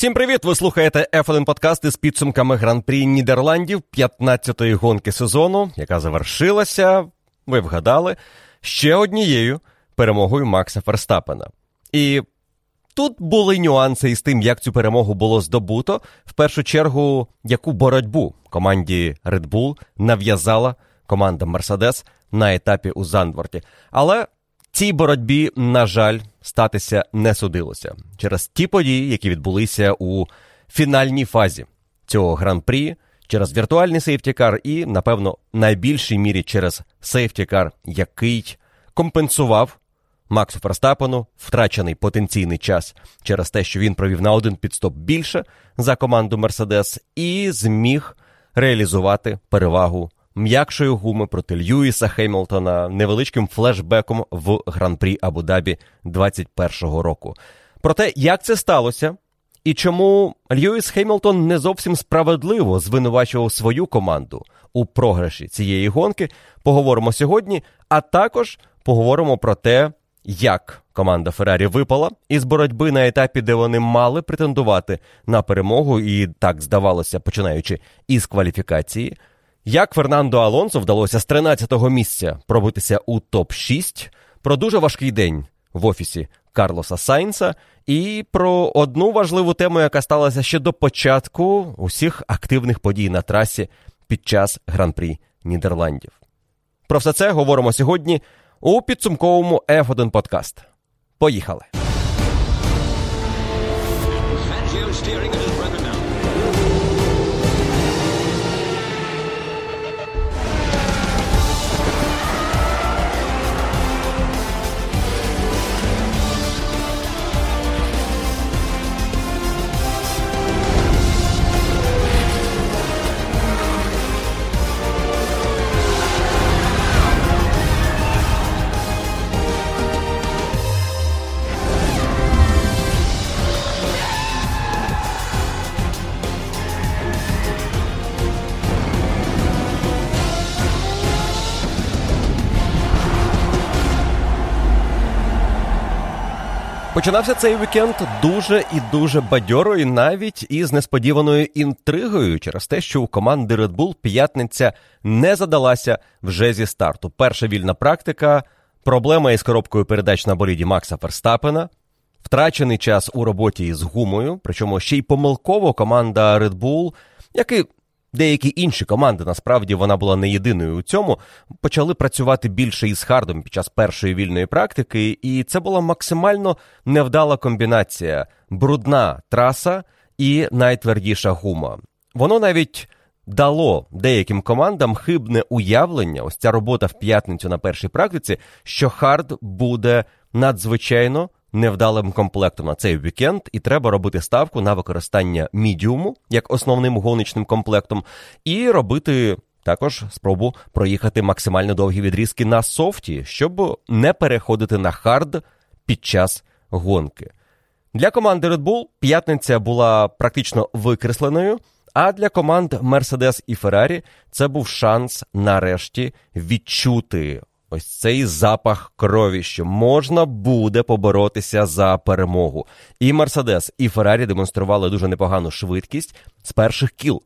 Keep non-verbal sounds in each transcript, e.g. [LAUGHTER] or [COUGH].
Всім привіт! Ви слухаєте F1 подкаст із підсумками гран-прі Нідерландів 15-ї гонки сезону, яка завершилася, ви вгадали, ще однією перемогою Макса Ферстапена. І тут були нюанси із тим, як цю перемогу було здобуто. В першу чергу, яку боротьбу команді Red Bull нав'язала команда Mercedes на етапі у Зандворті. Але цій боротьбі, на жаль, статися не судилося через ті події, які відбулися у фінальній фазі цього гран-прі, через віртуальний сейфтікар і, напевно, найбільшій мірі через сейфтікар, який компенсував Максу Ферстапену втрачений потенційний час через те, що він провів на один підстоп більше за команду Мерседес, і зміг реалізувати перевагу м'якшої гуми проти Льюіса Хеймлтона невеличким флешбеком в гран-прі Абу-Дабі 2021 року. Проте, як це сталося, і чому Льюіс Хеймлтон не зовсім справедливо звинувачував свою команду у програші цієї гонки, поговоримо сьогодні, а також поговоримо про те, як команда Феррарі випала із боротьби на етапі, де вони мали претендувати на перемогу, і так здавалося, починаючи із кваліфікації. Як Фернандо Алонсо вдалося з 13-го місця пробитися у топ-6, про дуже важкий день в офісі Карлоса Сайнса, і про одну важливу тему, яка сталася ще до початку усіх активних подій на трасі під час гран-прі Нідерландів. Про все це говоримо сьогодні у підсумковому F1 подкаст. Поїхали! Починався цей вікенд дуже і дуже бадьоро, і навіть із несподіваною інтригою через те, що у команди Red Bull п'ятниця не задалася вже зі старту. Перша вільна практика, проблема із коробкою передач на боліді Макса Ферстапена, втрачений час у роботі із гумою. Причому ще й помилково команда Red Bull, як і Деякі інші команди, насправді вона була не єдиною у цьому, почали працювати більше із хардом під час першої вільної практики, і це була максимально невдала комбінація брудна траса і найтвердіша гума. Воно навіть дало деяким командам хибне уявлення, ось ця робота в п'ятницю на першій практиці, що хард буде надзвичайно невдалим комплектом на цей вікенд, і треба робити ставку на використання мідіуму як основним гоночним комплектом, і робити. Також спробу проїхати максимально довгі відрізки на софті, щоб не переходити на хард під час гонки. Для команди Red Bull п'ятниця була практично викресленою, а для команд Mercedes і Ferrari це був шанс нарешті відчути ось цей запах крові, що можна буде поборотися за перемогу. І Мерседес, і Феррарі демонстрували дуже непогану швидкість з перших кіл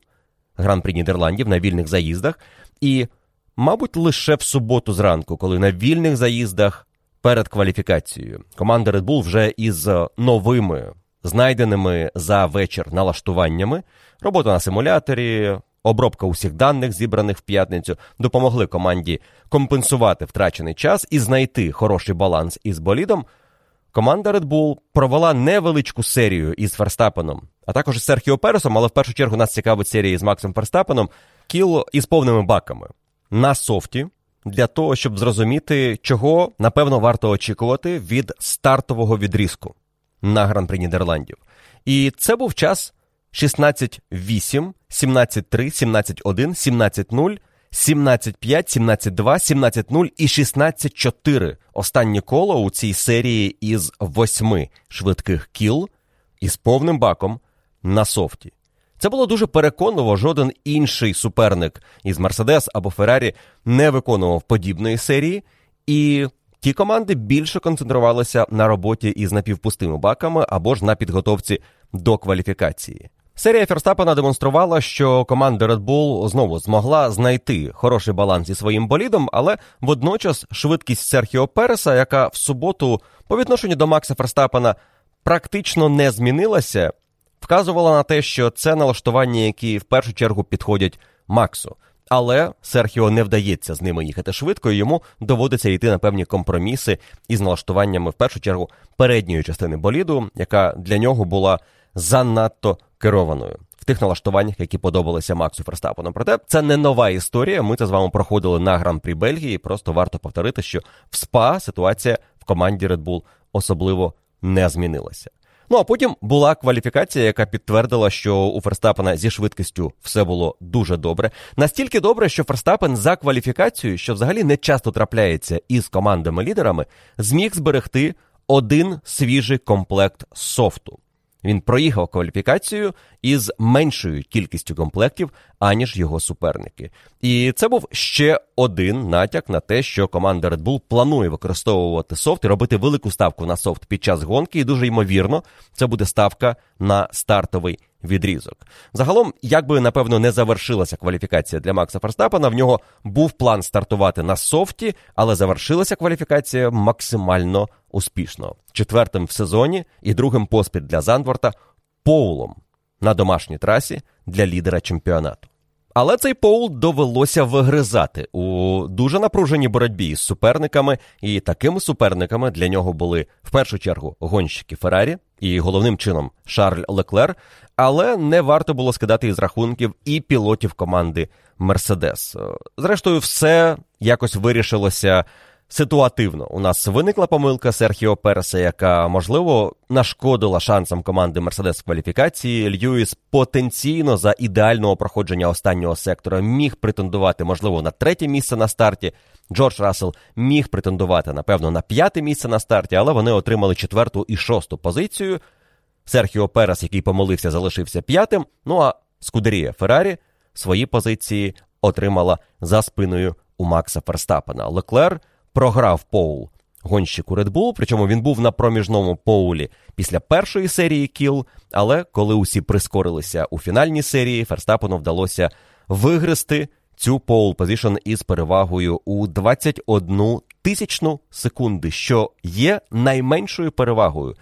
гран-прі Нідерландів на вільних заїздах. І, мабуть, лише в суботу зранку, коли на вільних заїздах перед кваліфікацією команда Red Bull вже із новими знайденими за вечір налаштуваннями, робота на симуляторі, обробка усіх даних, зібраних в п'ятницю, допомогли команді компенсувати втрачений час і знайти хороший баланс із болідом. Команда Red Bull провела невеличку серію із Ферстапеном, а також із Серхіо Пересом, але в першу чергу нас цікавить серія з Максом Ферстапеном, кіл із повними баками на софті для того, щоб зрозуміти, чого напевно варто очікувати від стартового відрізку на гран-при Нідерландів. І це був час 16-8, 17-3, 17-1, 17-0, 17-5, 17-2, 17-0 і 16-4. Останнє коло у цій серії із восьми швидких кіл із повним баком на софті. Це було дуже переконливо. Жоден інший суперник із Мерседес або Феррарі не виконував подібної серії, і ті команди більше концентрувалися на роботі із напівпустими баками або ж на підготовці до кваліфікації. Серія Ферстапена демонструвала, що команда Red Bull знову змогла знайти хороший баланс зі своїм болідом, але водночас швидкість Серхіо Переса, яка в суботу по відношенню до Макса Ферстапена практично не змінилася, вказувала на те, що це налаштування, які в першу чергу підходять Максу. Але Серхіо не вдається з ними їхати швидко, і йому доводиться йти на певні компроміси із налаштуваннями в першу чергу передньої частини боліду, яка для нього була занадто керованою в тих налаштуваннях, які подобалися Максу Ферстапену. Проте це не нова історія. Ми це з вами проходили на гран-прі Бельгії. Просто варто повторити, що в СПА ситуація в команді Red Bull особливо не змінилася. Ну а потім була кваліфікація, яка підтвердила, що у Ферстапена зі швидкістю все було дуже добре. Настільки добре, що Ферстапен за кваліфікацією, що взагалі не часто трапляється із командами-лідерами, зміг зберегти один свіжий комплект софту. Він проїхав кваліфікацію із меншою кількістю комплектів, аніж його суперники. І це був ще один натяк на те, що команда Red Bull планує використовувати софт і робити велику ставку на софт під час гонки. І дуже ймовірно, це буде ставка на стартовий відрізок. Загалом, як би напевно не завершилася кваліфікація для Макса Ферстапена, в нього був план стартувати на софті, але завершилася кваліфікація максимально успішно. Четвертим в сезоні і другим поспіль для Зандворта Поулом на домашній трасі для лідера чемпіонату. Але цей Поул довелося вигризати у дуже напруженій боротьбі з суперниками, і такими суперниками для нього були в першу чергу гонщики Феррарі і головним чином Шарль Леклер. Але не варто було скидати із рахунків і пілотів команди Мерседес. Зрештою, все якось вирішилося ситуативно. У нас виникла помилка Серхіо Переса, яка, можливо, нашкодила шансам команди Мерседес в кваліфікації. Льюіс потенційно за ідеального проходження останнього сектора міг претендувати, можливо, на третє місце на старті. Джордж Рассел міг претендувати, напевно, на п'яте місце на старті, але вони отримали четверту і шосту позицію. Серхіо Перес, який помилився, залишився п'ятим. Ну а Скудерія Феррарі свої позиції отримала за спиною у Макса Ферстапена. Леклер програв Поул гонщику Red Bull, причому він був на проміжному поулі після першої серії кіл, але коли усі прискорилися у фінальній серії, Ферстапену вдалося вигрести цю pole position із перевагою у 21 тисячну секунди, що є найменшою перевагою.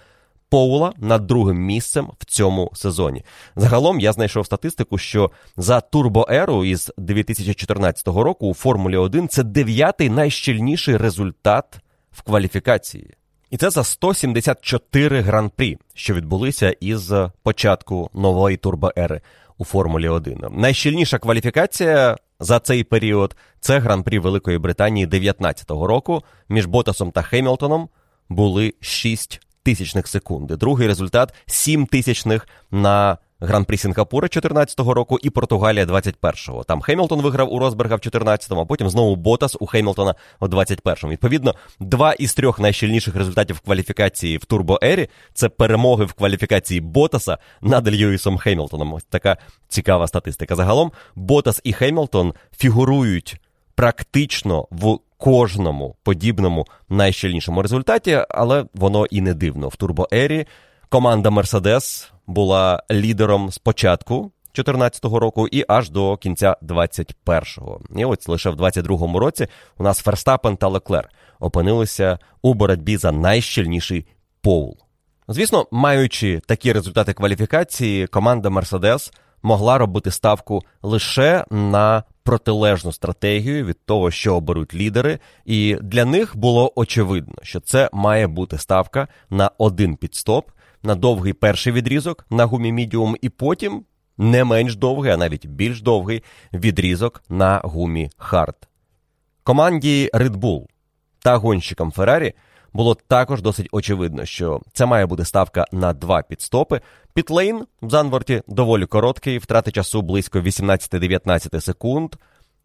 Поула над другим місцем в цьому сезоні. Загалом я знайшов статистику, що за турбоеру із 2014 року у Формулі 1 це дев'ятий найщільніший результат в кваліфікації. І це за 174 гран-прі, що відбулися із початку нової турбоери у Формулі 1. Найщільніша кваліфікація за цей період це гран-прі Великої Британії 2019 року. Між Ботасом та Хемілтоном були 6 тисячних секунди. Другий результат 7 тисячних на гран-прі Сінгапура 14-го року і Португалія 21-го. Там Хемілтон виграв у Розберга в 14-му, а потім знову Ботас у Хемілтона у 21-му. Відповідно, два із трьох найщільніших результатів кваліфікації в турбоері це перемоги в кваліфікації Ботаса над Льюісом Хемілтоном. Ось така цікава статистика. Загалом Ботас і Хемілтон фігурують практично в кожному подібному найщільнішому результаті, але воно і не дивно. В турбоері команда Мерседес була лідером з початку 2014 року і аж до кінця 2021-го. І ось лише в 2022 році у нас Ферстапен та Леклер опинилися у боротьбі за найщільніший поул. Звісно, маючи такі результати кваліфікації, команда Мерседес могла робити ставку лише на протилежну стратегію від того, що оберуть лідери, і для них було очевидно, що це має бути ставка на один підстоп, на довгий перший відрізок на гумі мідіум, і потім не менш довгий, а навіть більш довгий відрізок на гумі хард. Команді Red Bull та гонщикам Феррарі було також досить очевидно, що це має бути ставка на два пітстопи. Пітлейн в Зандворті доволі короткий, втрати часу близько 18-19 секунд.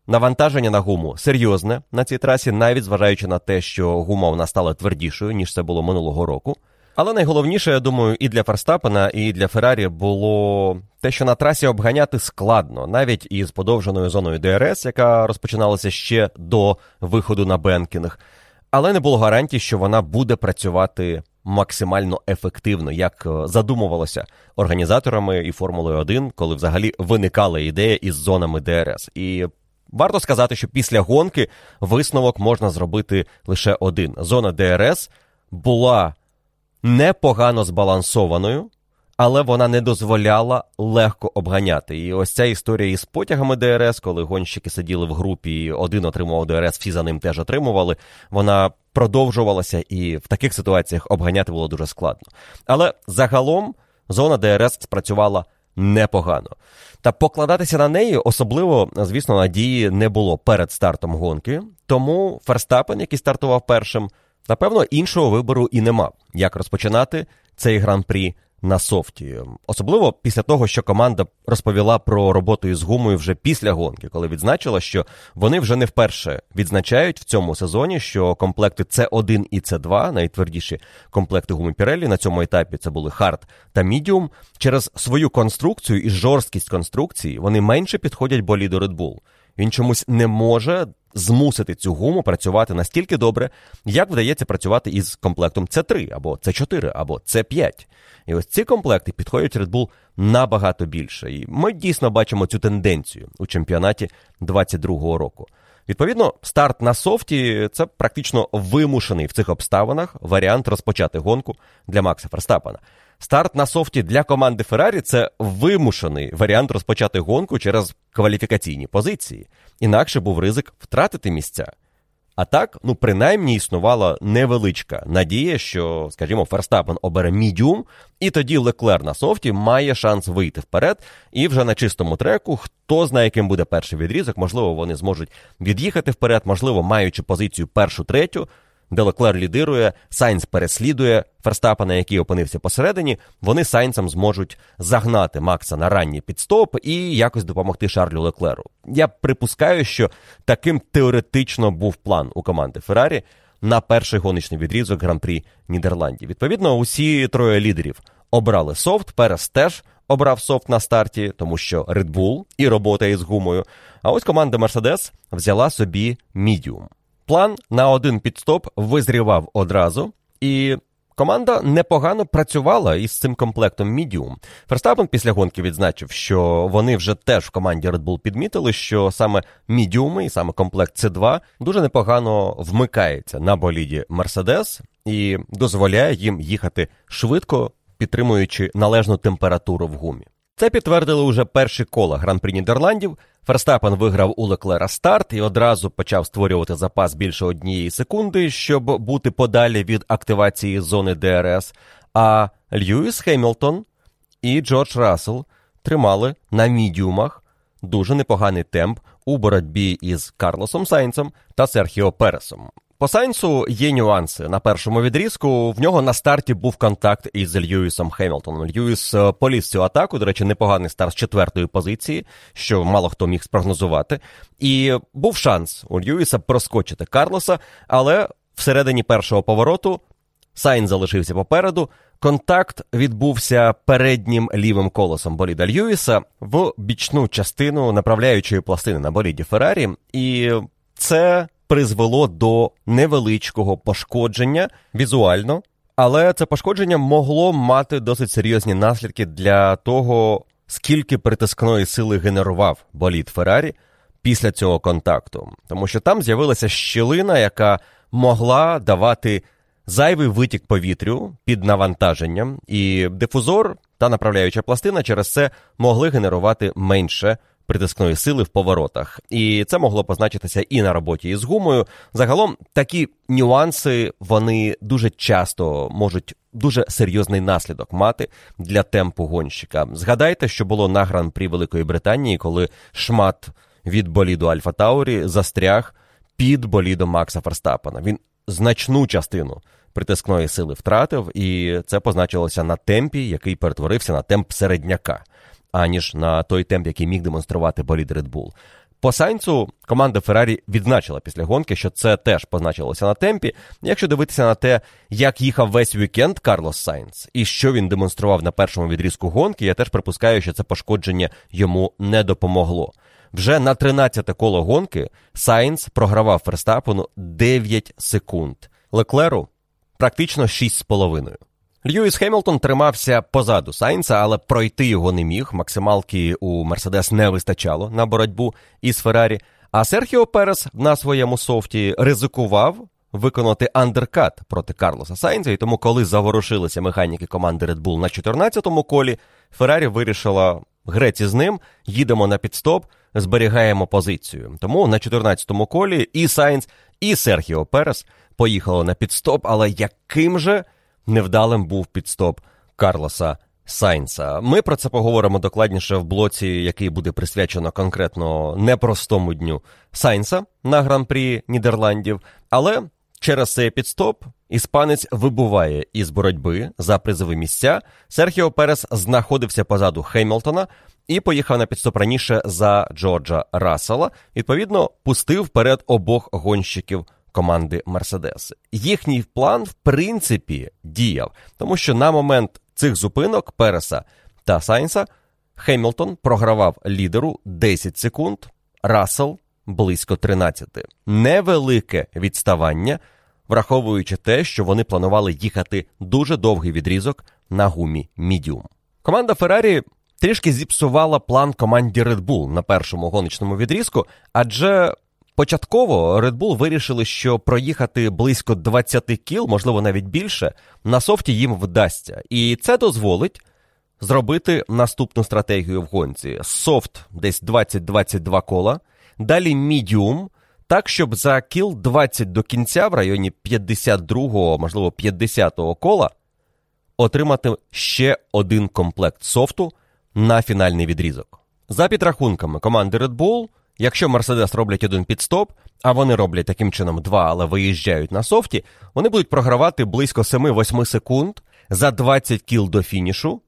Навантаження на гуму серйозне на цій трасі, навіть зважаючи на те, що гума вона стала твердішою, ніж це було минулого року. Але найголовніше, я думаю, і для Ферстапена, і для Феррарі було те, що на трасі обганяти складно, навіть із подовженою зоною ДРС, яка розпочиналася ще до виходу на Бенкінг. Але не було гарантій, що вона буде працювати максимально ефективно, як е, задумувалося організаторами і Формулою 1, коли взагалі виникала ідея із зонами ДРС. І варто сказати, що після гонки висновок можна зробити лише один: зона ДРС була непогано збалансованою але вона не дозволяла легко обганяти. І ось ця історія із потягами ДРС, коли гонщики сиділи в групі, і один отримував ДРС, всі за ним теж отримували. Вона продовжувалася, і в таких ситуаціях обганяти було дуже складно. Але загалом зона ДРС спрацювала непогано. Та покладатися на неї особливо, звісно, надії не було перед стартом гонки. Тому Ферстапен, який стартував першим, напевно, іншого вибору і не мав, як розпочинати цей гран-прі на софті, особливо після того, що команда розповіла про роботу із гумою вже після гонки, коли відзначила, що вони вже не вперше відзначають в цьому сезоні, що комплекти с 1 і с 2 найтвердіші комплекти гуми Pirelli на цьому етапі це були хард та мідіум. Через свою конструкцію і жорсткість конструкції вони менше підходять боліду Red Bull. Він чомусь не може змусити цю гуму працювати настільки добре, як вдається працювати із комплектом с 3 або с 4 або с 5 І ось ці комплекти підходять Red Bull набагато більше. І ми дійсно бачимо цю тенденцію у чемпіонаті 22-го року. Відповідно, старт на софті це практично вимушений в цих обставинах варіант розпочати гонку для Макса Ферстапена. Старт на софті для команди Феррарі це вимушений варіант розпочати гонку через кваліфікаційні позиції. Інакше був ризик втратити місця. А так, ну принаймні існувала невеличка надія, що, скажімо, Ферстапен обере мідіум, і тоді Леклер на софті має шанс вийти вперед. І вже на чистому треку, хто знає, яким буде перший відрізок, можливо, вони зможуть від'їхати вперед, можливо, маючи позицію першу третю де Леклер лідирує, Сайнц переслідує Ферстапена, який опинився посередині. Вони Сайнцем зможуть загнати Макса на ранній підстоп і якось допомогти Шарлю Леклеру. Я припускаю, що таким теоретично був план у команди Феррарі на перший гоночний відрізок гран-прі Нідерландів. Відповідно, усі троє лідерів обрали софт, Перес теж обрав софт на старті, тому що Red Bull і робота із гумою. А ось команда Mercedes взяла собі мідіум. План на один підстоп визрівав одразу, і команда непогано працювала із цим комплектом Medium. Ферстапен після гонки відзначив, що вони вже теж в команді Red Bull підмітили, що саме Medium і саме комплект c 2 дуже непогано вмикається на боліді Mercedes і дозволяє їм їхати швидко, підтримуючи належну температуру в гумі. Це підтвердили уже перші кола гран-прі Нідерландів. Ферстапен виграв у Леклера старт і одразу почав створювати запас більше однієї секунди, щоб бути подалі від активації зони ДРС. А Льюіс Хемілтон і Джордж Рассел тримали на мідіумах дуже непоганий темп у боротьбі із Карлосом Сайнцем та Серхіо Пересом. По Сайнсу є нюанси на першому відрізку. В нього на старті був контакт із Льюісом Хемілтоном. Льюіс е, поліз цю атаку. До речі, непоганий старт з четвертої позиції, що мало хто міг спрогнозувати. І був шанс у Льюіса проскочити Карлоса, але всередині першого повороту Сайн залишився попереду. Контакт відбувся переднім лівим колесом боліда Льюіса в бічну частину направляючої пластини на боліді Феррарі, і це призвело до невеличкого пошкодження візуально, але це пошкодження могло мати досить серйозні наслідки для того, скільки притискної сили генерував болід Феррарі після цього контакту, тому що там з'явилася щілина, яка могла давати зайвий витік повітрю під навантаженням, і дифузор та направляюча пластина через це могли генерувати менше притискної сили в поворотах, і це могло позначитися і на роботі із гумою. Загалом такі нюанси вони дуже часто можуть дуже серйозний наслідок мати для темпу гонщика. Згадайте, що було на гран-прі Великої Британії, коли шмат від боліду Альфа Таурі застряг під болідом Макса Ферстапена. Він значну частину. Притискної сили втратив, і це позначилося на темпі, який перетворився на темп середняка аніж на той темп, який міг демонструвати болід Red Bull. По Сайнцу команда Феррарі відзначила після гонки, що це теж позначилося на темпі. Якщо дивитися на те, як їхав весь вікенд Карлос Сайнц і що він демонстрував на першому відрізку гонки, я теж припускаю, що це пошкодження йому не допомогло. Вже на 13-те коло гонки Сайнц програвав Ферстапену 9 секунд. Леклеру практично 6,5. Льюіс Хемілтон тримався позаду Сайнса, але пройти його не міг. Максималки у Мерседес не вистачало на боротьбу із Феррарі. А Серхіо Перес на своєму софті ризикував виконати андеркат проти Карлоса Сайнза. І тому, коли заворушилися механіки команди Red Bull на 14-му колі, Феррарі вирішила грець із ним, їдемо на пітстоп, зберігаємо позицію. Тому на 14-му колі і Сайнс, і Серхіо Перес поїхали на підстоп, але яким же невдалим був підстоп Карлоса Сайнса. Ми про це поговоримо докладніше в блоці, який буде присвячено конкретно непростому дню Сайнса на гран-прі Нідерландів. Але через цей підстоп іспанець вибуває із боротьби за призові місця. Серхіо Перес знаходився позаду Хеймлтона і поїхав на підстоп раніше за Джорджа Рассела. Відповідно, пустив вперед обох гонщиків команди Мерседес. Їхній план, в принципі, діяв, тому що на момент цих зупинок Переса та Сайнса Хемілтон програвав лідеру 10 секунд, Рассел близько 13. Невелике відставання, враховуючи те, що вони планували їхати дуже довгий відрізок на гумі Мідіум. Команда Феррарі трішки зіпсувала план команді Red Bull на першому гоночному відрізку, адже Початково Red Bull вирішили, що проїхати близько 20 кіл, можливо, навіть більше, на софті їм вдасться. І це дозволить зробити наступну стратегію в гонці: софт десь 20-22 кола, далі мідіум, так, щоб за кіл 20 до кінця, в районі 52-го, можливо, 50-го кола, отримати ще один комплект софту на фінальний відрізок. За підрахунками команди Red Bull, Якщо Мерседес роблять один підстоп, а вони роблять таким чином два, але виїжджають на софті, вони будуть програвати близько 7-8 секунд за 20 кіл до фінішу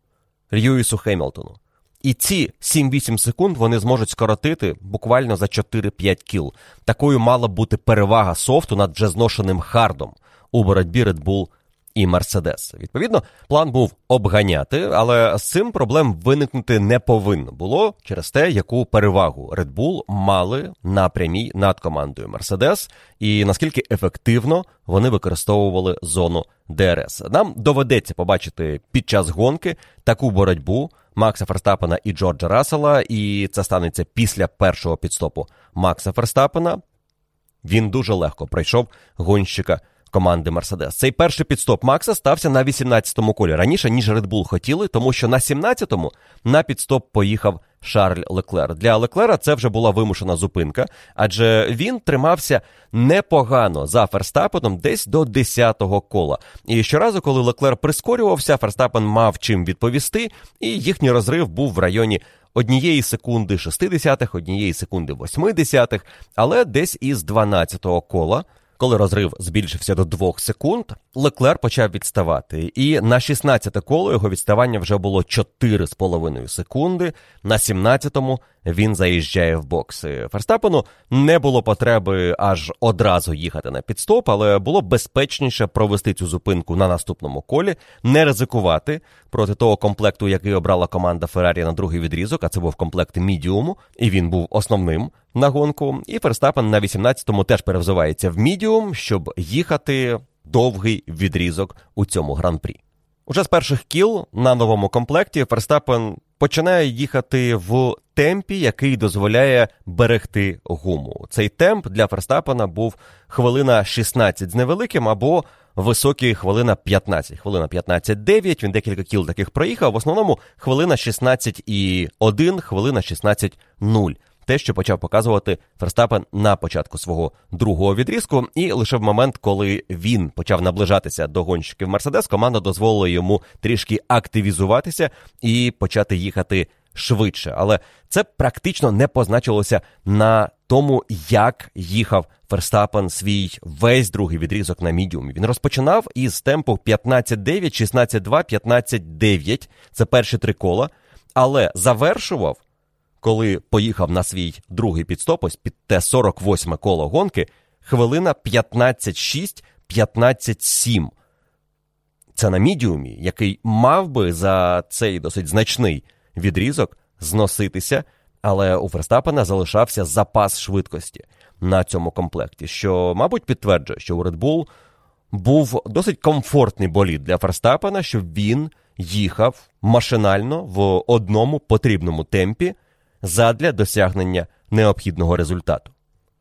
Льюісу Хемілтону. І ці 7-8 секунд вони зможуть скоротити буквально за 4-5 кіл. Такою мала бути перевага софту над вже зношеним хардом у боротьбі Red Bull і Мерседес. Відповідно, план був обганяти, але з цим проблем виникнути не повинно було через те, яку перевагу Red Bull мали на прямій над командою Мерседес, і наскільки ефективно вони використовували зону ДРС. Нам доведеться побачити під час гонки таку боротьбу. Макса Ферстапена і Джорджа Рассела, і це станеться після першого підстопу Макса Ферстапена. Він дуже легко пройшов гонщика команди Мерседес. Цей перший підстоп Макса стався на 18-му колі раніше, ніж Red Bull хотіли, тому що на 17-му на підстоп поїхав Шарль Леклер. Для Леклера це вже була вимушена зупинка, адже він тримався непогано за Ферстапеном десь до 10-го кола. І щоразу, коли Леклер прискорювався, Ферстапен мав чим відповісти, і їхній розрив був в районі. Однієї секунди 60-х, однієї секунди 80-х, але десь із 12-го кола коли розрив збільшився до 2 секунд, Леклер почав відставати, і на 16-те коло його відставання вже було 4,5 секунди. На 17-му він заїжджає в бокси. Ферстапену не було потреби аж одразу їхати на підстоп, але було безпечніше провести цю зупинку на наступному колі, не ризикувати проти того комплекту, який обрала команда Феррарі на другий відрізок, а це був комплект мідіуму, і він був основним на гонку. І Ферстапен на 18-му теж перевзувається в мідіум, щоб їхати довгий відрізок у цьому гран-прі. Уже з перших кіл на новому комплекті Ферстапен починає їхати в темпі, який дозволяє берегти гуму. Цей темп для Ферстапена був хвилина 16 з невеликим або високий хвилина 15. Хвилина 15,9, Він декілька кіл таких проїхав. В основному хвилина 16,1, хвилина 16,0 те, що почав показувати Ферстапен на початку свого другого відрізку, і лише в момент, коли він почав наближатися до гонщиків Мерседес, команда дозволила йому трішки активізуватися і почати їхати швидше. Але це практично не позначилося на тому, як їхав Ферстапен свій весь другий відрізок на мідіумі. Він розпочинав із темпу 15-9, 16-2, 15-9. Це перші три кола, але завершував коли поїхав на свій другий підстоп, ось під те 48 коло гонки, хвилина 15-6, 15-7. Це на мідіумі, який мав би за цей досить значний відрізок зноситися, але у Ферстапена залишався запас швидкості на цьому комплекті, що, мабуть, підтверджує, що у Red Bull був досить комфортний болід для Ферстапена, щоб він їхав машинально в одному потрібному темпі задля досягнення необхідного результату.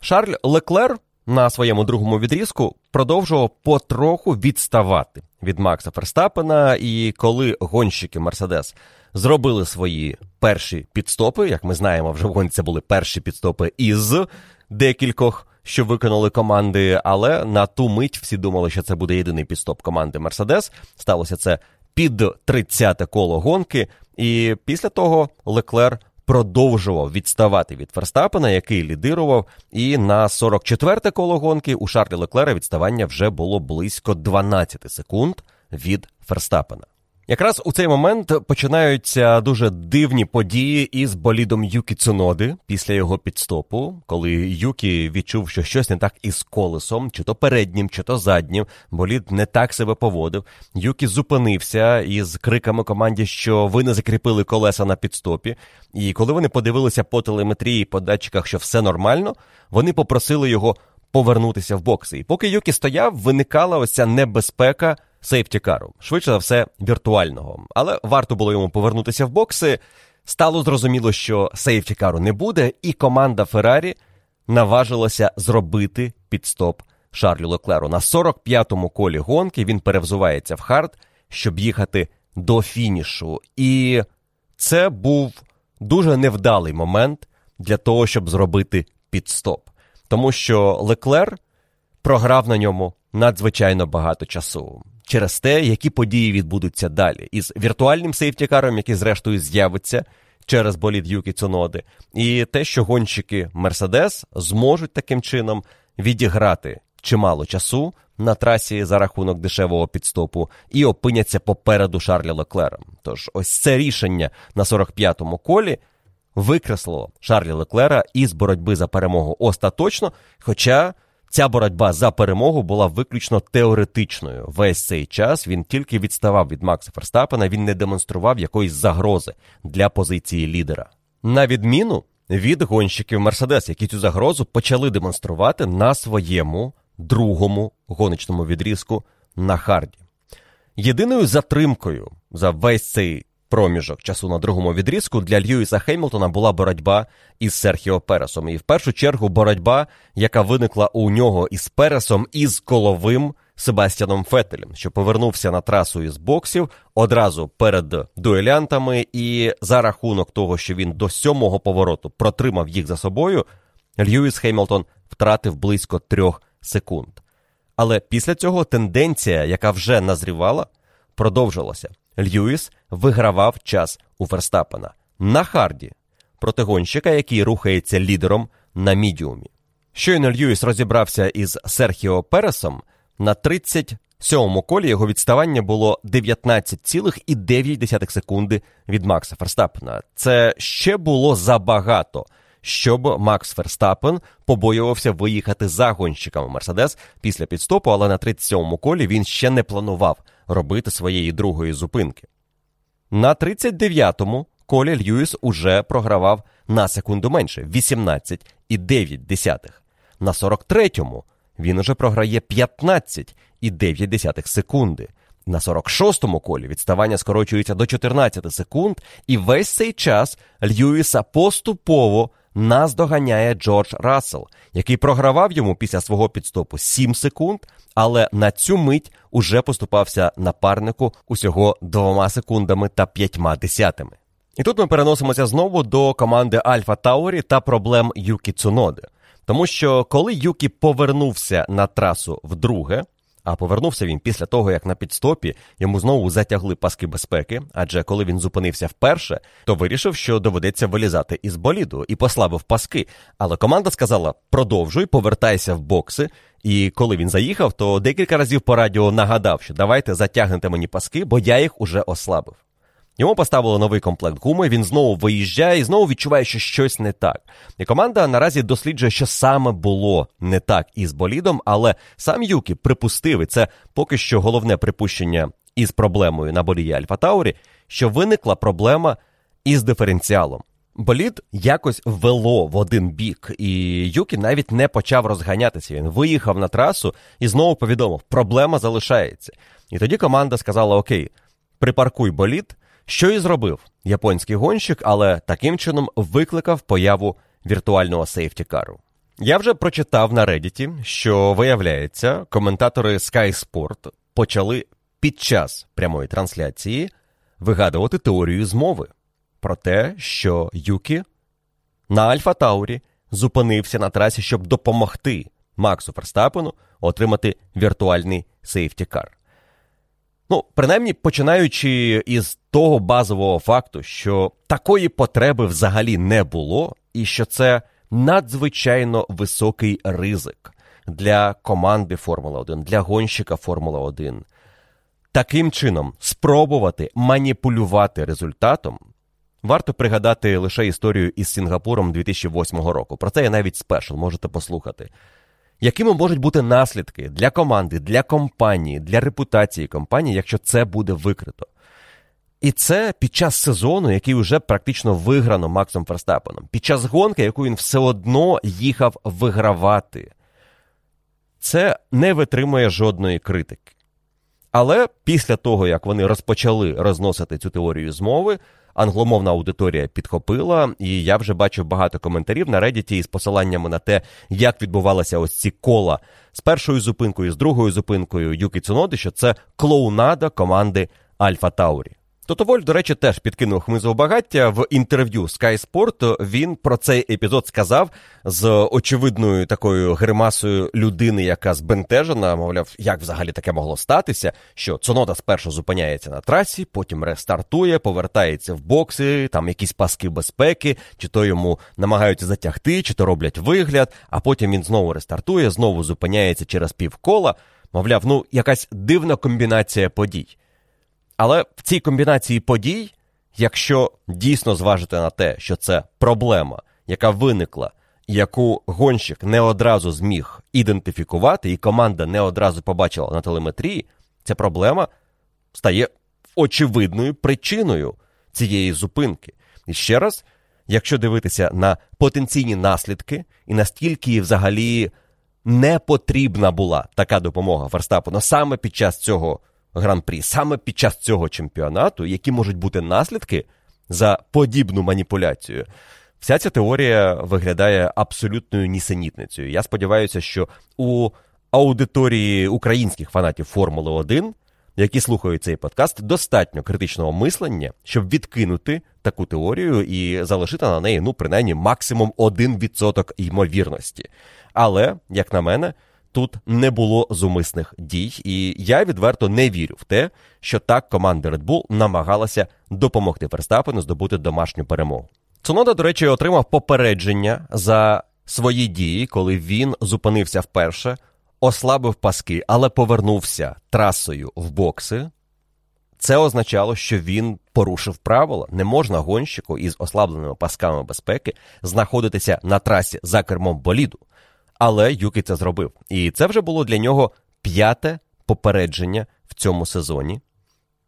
Шарль Леклер на своєму другому відрізку продовжував потроху відставати від Макса Ферстапена, і коли гонщики Мерседес зробили свої перші підстопи, як ми знаємо, вже в гонці були перші підстопи із декількох, що виконали команди, але на ту мить всі думали, що це буде єдиний підстоп команди Мерседес. Сталося це під 30-те коло гонки, і після того Леклер продовжував відставати від Ферстапена, який лідирував, і на 44-те коло гонки у Шарлі Леклера відставання вже було близько 12 секунд від Ферстапена. Якраз у цей момент починаються дуже дивні події із болідом Юкі Цуноди після його підстопу, коли Юкі відчув, що щось не так із колесом, чи то переднім, чи то заднім. Болід не так себе поводив. Юкі зупинився із криками команді, що ви не закріпили колеса на підстопі. І коли вони подивилися по телеметрії по датчиках, що все нормально, вони попросили його повернутися в бокси. І поки Юкі стояв, виникала ось ця небезпека сейфтікару, швидше за все, віртуального. Але варто було йому повернутися в бокси. Стало зрозуміло, що сейфтікару не буде, і команда Феррарі наважилася зробити пітстоп Шарлю Леклеру. На 45-му колі гонки він перевзувається в хард, щоб їхати до фінішу. І це був дуже невдалий момент для того, щоб зробити пітстоп. Тому що Леклер програв на ньому надзвичайно багато часу через те, які події відбудуться далі, із віртуальним сейфті-каром, який зрештою з'явиться через болід Юкі Цуноди, і те, що гонщики Мерседес зможуть таким чином відіграти чимало часу на трасі за рахунок дешевого підстопу і опиняться попереду Шарля Леклера. Тож ось це рішення на 45-му колі. Викреслило Шарлі Леклера із боротьби за перемогу остаточно. Хоча Ця боротьба за перемогу була виключно теоретичною. Весь цей час він тільки відставав від Макса Ферстапена, він не демонстрував якоїсь загрози для позиції лідера. На відміну від гонщиків Мерседес, які цю загрозу почали демонструвати на своєму другому гоночному відрізку на Харді. Єдиною затримкою за весь цей проміжок часу на другому відрізку для Льюіса Хеймлтона була боротьба із Серхіо Пересом. І в першу чергу боротьба, яка виникла у нього із Пересом із коловим Себастьяном Фетелем, що повернувся на трасу із боксів одразу перед дуелянтами, і за рахунок того, що він до сьомого повороту протримав їх за собою, Льюіс Хеймлтон втратив близько трьох секунд. Але після цього тенденція, яка вже назрівала, продовжилася. Льюіс вигравав час у Ферстапена на харді проти гонщика, який рухається лідером на мідіумі. Щойно Льюіс розібрався із Серхіо Пересом на 37-му колі його відставання було 19,9 секунди від Макса Ферстапена. Це ще було забагато, щоб Макс Ферстапен побоювався виїхати за гонщиками Мерседес після підстопу, але на 37-му колі він ще не планував робити своєї другої зупинки. На 39-му колі Льюіс уже програвав на секунду менше 18,9. На 43-му він уже програє 15,9 секунди. На 46-му колі відставання скорочується до 14 секунд, і весь цей час Льюіса поступово наздоганяє Джордж Рассел, який програвав йому після свого підстопу 7 секунд, але на цю мить уже поступався напарнику усього двома секундами та п'ятьма десятими. І тут ми переносимося знову до команди Альфа Таурі та проблем Юкі Цуноди. Тому що коли Юкі повернувся на трасу вдруге, а повернувся він після того, як на підстопі йому знову затягли паски безпеки. Адже коли він зупинився вперше, то вирішив, що доведеться вилізати із боліду і послабив паски. Але команда сказала: продовжуй, повертайся в бокси. І коли він заїхав, то декілька разів по радіо нагадав, що давайте затягнете мені паски, бо я їх уже ослабив. Йому поставили новий комплект гуми, він знову виїжджає і знову відчуває, що щось не так. І команда наразі досліджує, що саме було не так із болідом, але сам Юкі припустив, і це поки що головне припущення із проблемою на болії Альфа Таурі, що виникла проблема із диференціалом. болід якось вело в один бік, і Юкі навіть не почав розганятися. Він виїхав на трасу і знову повідомив, проблема залишається. І тоді команда сказала: Окей, припаркуй болід, що і зробив японський гонщик, але таким чином викликав появу віртуального сейфтікару. Я вже прочитав на Reddit, що виявляється, коментатори Sky Sport почали під час прямої трансляції вигадувати теорію змови про те, що Юкі на Альфа Таурі зупинився на трасі, щоб допомогти Максу Ферстапену отримати віртуальний сейфтікар. Ну, принаймні, починаючи із того базового факту, що такої потреби взагалі не було, і що це надзвичайно високий ризик для команди Формула 1, для гонщика Формула 1. Таким чином, спробувати маніпулювати результатом. Варто пригадати лише історію із Сінгапуром 2008 року. Про це я навіть спешл можете послухати якими можуть бути наслідки для команди, для компанії, для репутації компанії, якщо це буде викрито. І це під час сезону, який вже практично виграно Максом Ферстапеном, під час гонки, яку він все одно їхав вигравати. Це не витримує жодної критики. Але після того, як вони розпочали розносити цю теорію змови, англомовна аудиторія підхопила, і я вже бачив багато коментарів на Reddit із посиланнями на те, як відбувалися ось ці кола з першою зупинкою, з другою зупинкою Юкі Цуноди, що це клоунада команди Альфа Таурі. Тотоволь, до речі, теж підкинув хмизове багаття в інтерв'ю Sky Sport Він про цей епізод сказав з очевидною такою гримасою людини, яка збентежена, мовляв, як взагалі таке могло статися, що Цунода спершу зупиняється на трасі, потім рестартує, повертається в бокси, там якісь паски безпеки, чи то йому намагаються затягти, чи то роблять вигляд, а потім він знову рестартує, знову зупиняється через півкола. Мовляв, ну якась дивна комбінація подій. Але в цій комбінації подій, якщо дійсно зважити на те, що це проблема, яка виникла, яку гонщик не одразу зміг ідентифікувати, і команда не одразу побачила на телеметрії, ця проблема стає очевидною причиною цієї зупинки. І ще раз, якщо дивитися на потенційні наслідки, і настільки взагалі не потрібна була така допомога Верстапену саме під час цього гран-прі саме під час цього чемпіонату, які можуть бути наслідки за подібну маніпуляцію. Вся ця теорія виглядає абсолютною нісенітницею. Я сподіваюся, що у аудиторії українських фанатів Формули 1, які слухають цей подкаст, достатньо критичного мислення, щоб відкинути таку теорію і залишити на неї, ну, принаймні, максимум 1% ймовірності. Але, як на мене, тут не було зумисних дій, і я відверто не вірю в те, що так команда Red Bull намагалася допомогти Ферстапену здобути домашню перемогу. Цунода, до речі, отримав попередження за свої дії, коли він зупинився вперше, ослабив паски, але повернувся трасою в бокси. Це означало, що він порушив правила. Не можна гонщику із ослабленими пасками безпеки знаходитися на трасі за кермом боліду. Але Юкі це зробив. І це вже було для нього п'яте попередження в цьому сезоні.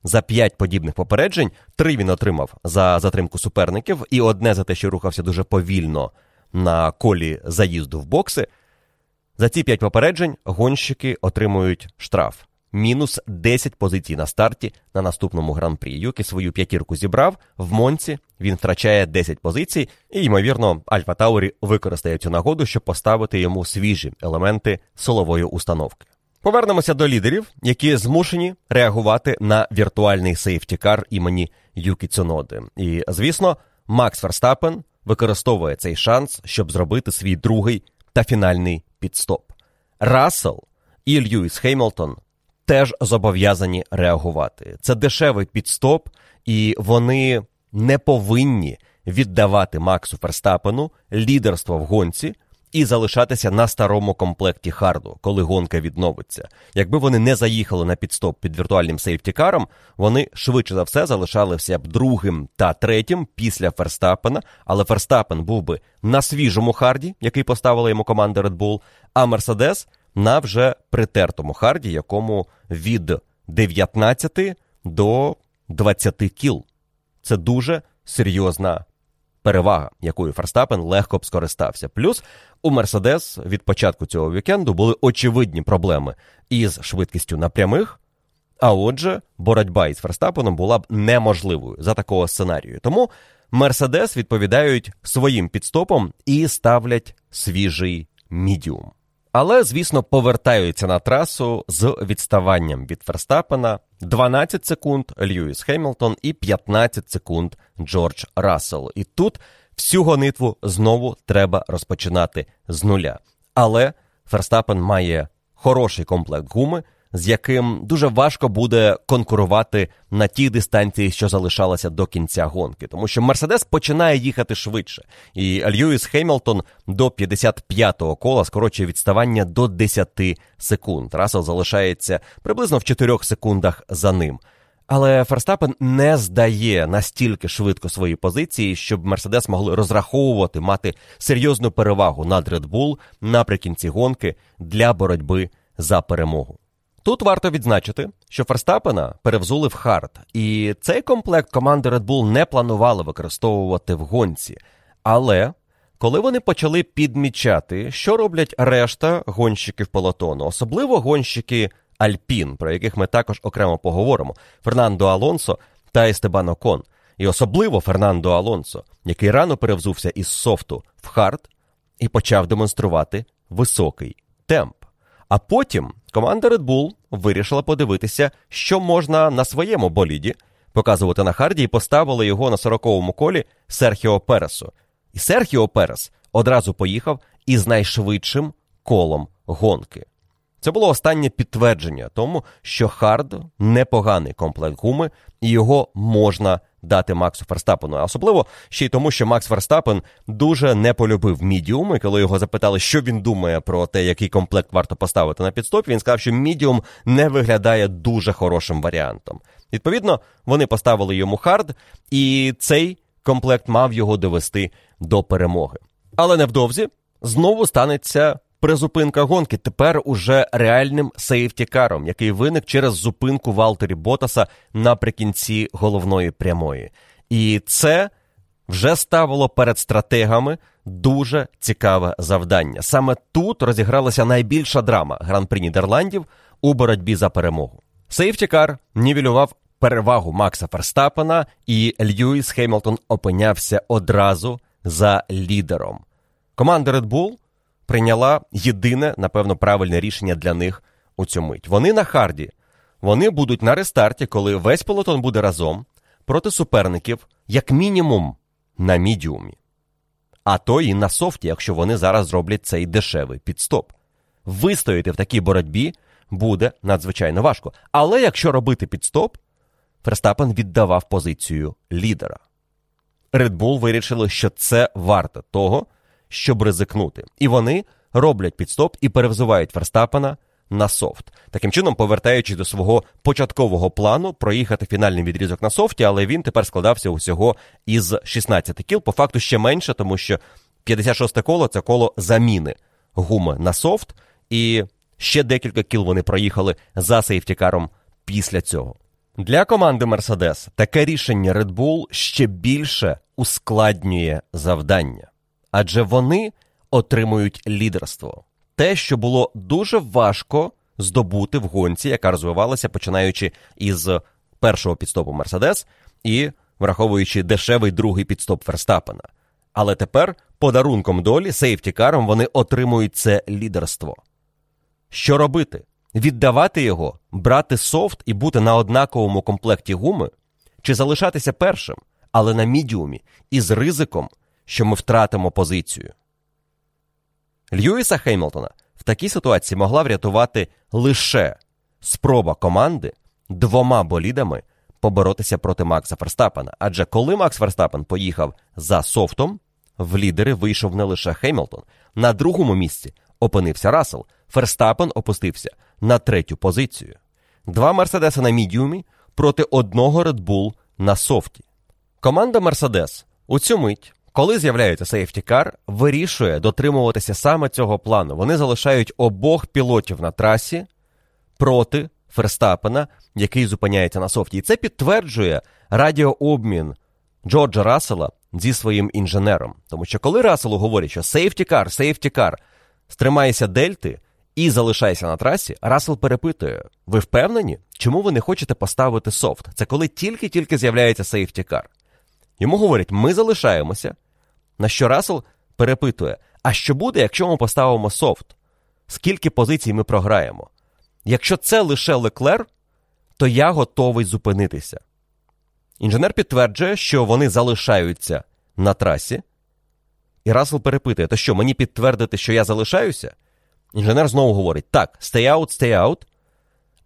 За п'ять подібних попереджень три він отримав за затримку суперників, і одне за те, що рухався дуже повільно на колі заїзду в бокси. За ці п'ять попереджень гонщики отримують штраф мінус 10 позицій на старті на наступному гран-прі. Юкі свою п'ятірку зібрав в Монці. Він втрачає 10 позицій, і, ймовірно, Альфа Таурі використає цю нагоду, щоб поставити йому свіжі елементи силової установки. Повернемося до лідерів, які змушені реагувати на віртуальний сейфтікар імені Юкі Цуноди. І, звісно, Макс Верстапен використовує цей шанс, щоб зробити свій другий та фінальний підстоп. Рассел і Льюіс Хеймлтон теж зобов'язані реагувати. Це дешевий підстоп, і вони не повинні віддавати Максу Ферстапену лідерство в гонці. І залишатися на старому комплекті харду, коли гонка відновиться. Якби вони не заїхали на пітстоп під віртуальним сейфті-каром, вони швидше за все залишалися б другим та третім після Ферстапена. Але Ферстапен був би на свіжому харді, який поставила йому команда Red Bull, а Мерседес на вже притертому харді, якому від 19 до 20 кіл. Це дуже серйозна перевага, якою Ферстапен легко б скористався. Плюс у Мерседес від початку цього вікенду були очевидні проблеми із швидкістю на прямих. А отже, боротьба із Ферстапеном була б неможливою за такого сценарію. Тому Мерседес відповідають своїм пітстопом і ставлять свіжий мідіум. Але, звісно, повертаються на трасу з відставанням від Ферстапена 12 секунд Льюіс Хемілтон і 15 секунд Джордж Рассел. І тут всю гонитву знову треба розпочинати з нуля. Але Ферстапен має хороший комплект гуми з яким дуже важко буде конкурувати на тій дистанції, що залишалася до кінця гонки, тому що Мерседес починає їхати швидше, і Льюіс Хеймлтон до 55-го кола скорочує відставання до 10 секунд. Рассел залишається приблизно в 4 секундах за ним. Але Ферстапен не здає настільки швидко свої позиції, щоб Мерседес могли розраховувати мати серйозну перевагу над Red Bull наприкінці гонки для боротьби за перемогу. Тут варто відзначити, що Ферстапена перевзули в хард, і цей комплект команди Red Bull не планували використовувати в гонці. Але коли вони почали підмічати, що роблять решта гонщиків пелотону, особливо гонщики Альпін, про яких ми також окремо поговоримо, Фернандо Алонсо та Естебан Окон, і особливо Фернандо Алонсо, який рано перевзувся із софту в хард і почав демонструвати високий темп. А потім команда Red Bull вирішила подивитися, що можна на своєму боліді показувати на харді, і поставили його на 40-му колі Серхіо Пересу. І Серхіо Перес одразу поїхав із найшвидшим колом гонки. Це було останнє підтвердження тому, що Хард непоганий комплект гуми, і його можна дати Максу Ферстапену. Особливо ще й тому, що Макс Ферстапен дуже не полюбив мідіум, і коли його запитали, що він думає про те, який комплект варто поставити на підстоп, він сказав, що мідіум не виглядає дуже хорошим варіантом. Відповідно, вони поставили йому хард, і цей комплект мав його довести до перемоги. Але невдовзі знову станеться призупинка гонки тепер уже реальним сейфтікаром, який виник через зупинку Валтері Ботаса наприкінці головної прямої. І це вже ставило перед стратегами дуже цікаве завдання. Саме тут розігралася найбільша драма гран-при Нідерландів у боротьбі за перемогу. Сейфтікар нівелював перевагу Макса Ферстапена, і Льюіс Хеймлтон опинявся одразу за лідером. Команда Red Bull прийняла єдине, напевно, правильне рішення для них у цю мить. Вони на харді, вони будуть на рестарті, коли весь полотон буде разом проти суперників, як мінімум, на мідіумі. А то і на софті, якщо вони зараз зроблять цей дешевий підстоп. Вистояти в такій боротьбі буде надзвичайно важко. Але якщо робити підстоп, Ферстапен віддавав позицію лідера. Red Bull вирішили, що це варто того, щоб ризикнути. І вони роблять підстоп і перевзувають Верстапена на софт. Таким чином, повертаючись до свого початкового плану проїхати фінальний відрізок на софті, але він тепер складався усього із 16 кіл. По факту ще менше, тому що 56 коло це коло заміни гуми на софт, і ще декілька кіл вони проїхали за сейфтікаром після цього. Для команди Mercedes таке рішення Red Bull ще більше ускладнює завдання адже вони отримують лідерство. Те, що було дуже важко здобути в гонці, яка розвивалася починаючи із першого підстопу Мерседес і враховуючи дешевий другий підстоп Ферстапена. Але тепер подарунком долі сейфтікаром вони отримують це лідерство. Що робити? Віддавати його, брати софт і бути на однаковому комплекті гуми, чи залишатися першим, але на мідіумі із ризиком що ми втратимо позицію. Льюіса Хеймлтона в такій ситуації могла врятувати лише спроба команди двома болідами поборотися проти Макса Ферстапена. Адже коли Макс Ферстапен поїхав за софтом, в лідери вийшов не лише Хеймлтон. На другому місці опинився Рассел. Ферстапен опустився на третю позицію. Два Мерседеси на мідіумі проти одного Red Bull на софті. Команда Мерседес у цю мить коли з'являється сейфтікар, вирішує дотримуватися саме цього плану. Вони залишають обох пілотів на трасі проти Ферстапена, який зупиняється на софті. І це підтверджує радіообмін Джорджа Рассела зі своїм інженером. Тому що коли Расселу говорять, що сейфті кар, сейфті кар, стримайся дельти і залишайся на трасі, Рассел перепитує: ви впевнені, чому ви не хочете поставити софт? Це коли тільки-тільки з'являється сейфті кар. Йому говорять, ми залишаємося. На що Рассел перепитує: а що буде, якщо ми поставимо софт? Скільки позицій ми програємо? Якщо це лише Леклер, то я готовий зупинитися. Інженер підтверджує, що вони залишаються на трасі. І Рассел перепитує: то що, мені підтвердити, що я залишаюся? Інженер знову говорить: так, stay out, stay out.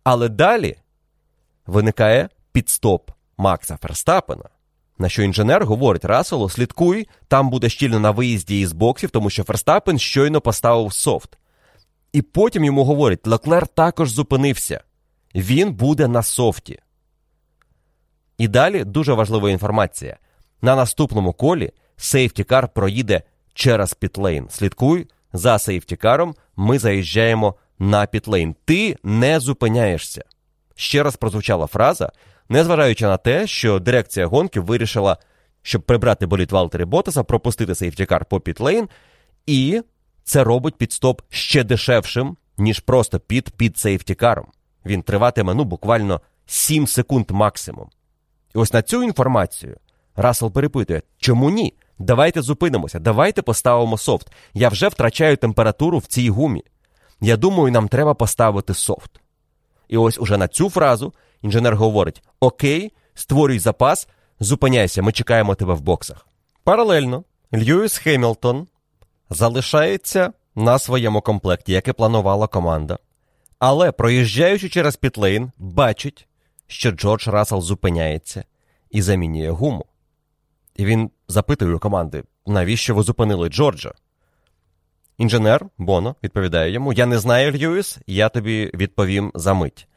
Але далі виникає підстоп Макса Ферстапена. На що інженер говорить Расселу, слідкуй, там буде щільно на виїзді із боксів, тому що Ферстапен щойно поставив софт. І потім йому говорять, Леклер також зупинився. Він буде на софті. І далі дуже важлива інформація. На наступному колі сейфтікар проїде через пітлейн. Слідкуй за сейфтікаром, ми заїжджаємо на пітлейн. Ти не зупиняєшся. Ще раз прозвучала фраза, незважаючи на те, що дирекція гонки вирішила, щоб прибрати боліт Валтері Ботаса, пропустити сейфтікар по пітлейн, і це робить підстоп ще дешевшим, ніж просто під під сейфтікаром. Він триватиме ну буквально 7 секунд максимум. І ось на цю інформацію Рассел перепитує, чому ні? Давайте зупинимося, давайте поставимо софт. Я вже втрачаю температуру в цій гумі. Я думаю, нам треба поставити софт. І ось уже на цю фразу інженер говорить: Окей, створюй запас, зупиняйся, ми чекаємо тебе в боксах. Паралельно, Льюіс Хемілтон залишається на своєму комплекті, як і планувала команда. Але, проїжджаючи через пітлейн, бачить, що Джордж Рассел зупиняється і замінює гуму. І він запитує у команди, навіщо ви зупинили Джорджа? Інженер Боно відповідає йому: Я не знаю, Льюіс, я тобі відповім за мить.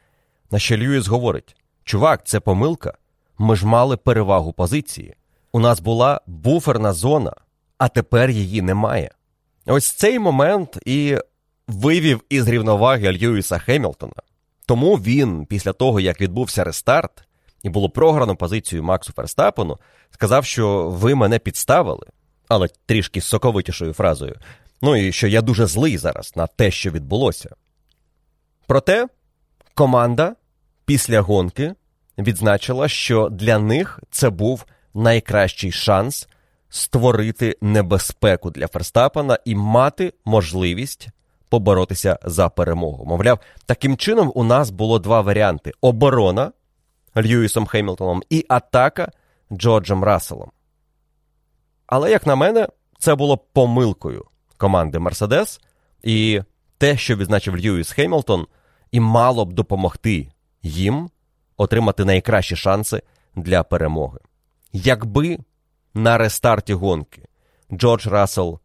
На що Льюіс говорить: Чувак, це помилка. Ми ж мали перевагу позиції. У нас була буферна зона, а тепер її немає. Ось цей момент і вивів із рівноваги Льюіса Хемілтона. Тому він, після того, як відбувся рестарт, і було програно позицію Максу Ферстапену, сказав, що ви мене підставили, але трішки соковитішою фразою. Ну і що я дуже злий зараз на те, що відбулося. Проте команда після гонки відзначила, що для них це був найкращий шанс створити небезпеку для Ферстапена і мати можливість поборотися за перемогу. Мовляв, таким чином у нас було два варіанти: оборона Льюісом Хемілтоном і атака Джорджем Расселом. Але, як на мене, це було помилкою команди Мерседес, і те, що відзначив Льюіс Хемілтон, і мало б допомогти їм отримати найкращі шанси для перемоги. Якби на рестарті гонки Джордж Рассел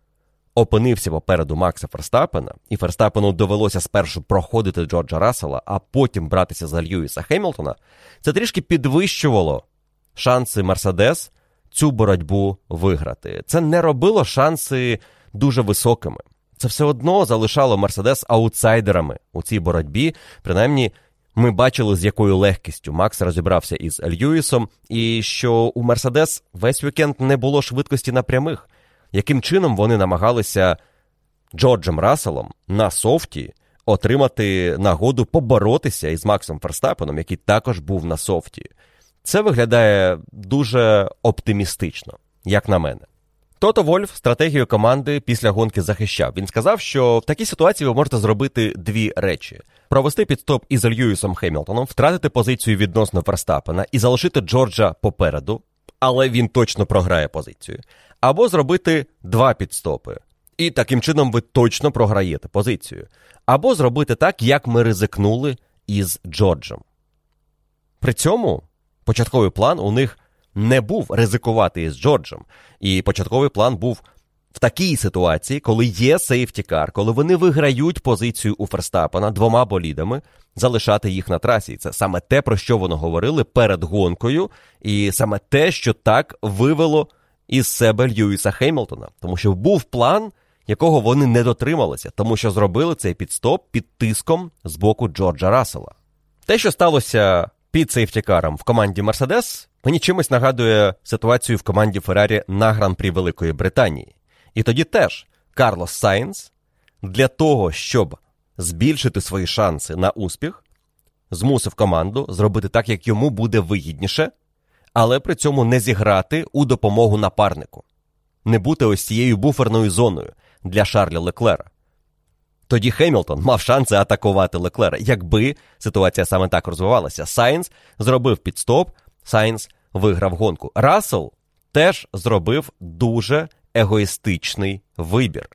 опинився попереду Макса Ферстапена, і Ферстапену довелося спершу проходити Джорджа Рассела, а потім братися за Льюіса Хемілтона, це трішки підвищувало шанси Мерседес цю боротьбу виграти. Це не робило шанси дуже високими. Це все одно залишало Мерседес аутсайдерами у цій боротьбі. Принаймні, ми бачили, з якою легкістю Макс розібрався із Льюісом, і що у Мерседес весь вікенд не було швидкості на прямих яким чином вони намагалися Джорджем Расселом на софті отримати нагоду поборотися із Максом Ферстапеном, який також був на софті. Це виглядає дуже оптимістично, як на мене. Тото Вольф стратегію команди після гонки захищав. Він сказав, що в такій ситуації ви можете зробити дві речі: провести підстоп із Льюісом Хемілтоном, втратити позицію відносно Ферстапена і залишити Джорджа попереду, але він точно програє позицію або зробити два підстопи. І таким чином ви точно програєте позицію. Або зробити так, як ми ризикнули із Джорджем. При цьому початковий план у них не був ризикувати із Джорджем. І початковий план був в такій ситуації, коли є сейфтікар, коли вони виграють позицію у Ферстапена двома болідами, залишати їх на трасі. Це саме те, про що вони говорили перед гонкою, і саме те, що так вивело із себе Льюіса Хеймлтона, тому що був план, якого вони не дотрималися, тому що зробили цей підстоп під тиском з боку Джорджа Рассела. Те, що сталося під сейфтікаром в команді Мерседес мені чимось нагадує ситуацію в команді Феррарі на гран-прі Великої Британії. І тоді теж Карлос Сайнс для того, щоб збільшити свої шанси на успіх, змусив команду зробити так, як йому буде вигідніше, але при цьому не зіграти у допомогу напарнику, не бути ось цією буферною зоною для Шарля Леклера. Тоді Хемілтон мав шанси атакувати Леклера, якби ситуація саме так розвивалася. Сайнс зробив підстоп, Сайнс виграв гонку. Рассел теж зробив дуже егоїстичний вибір.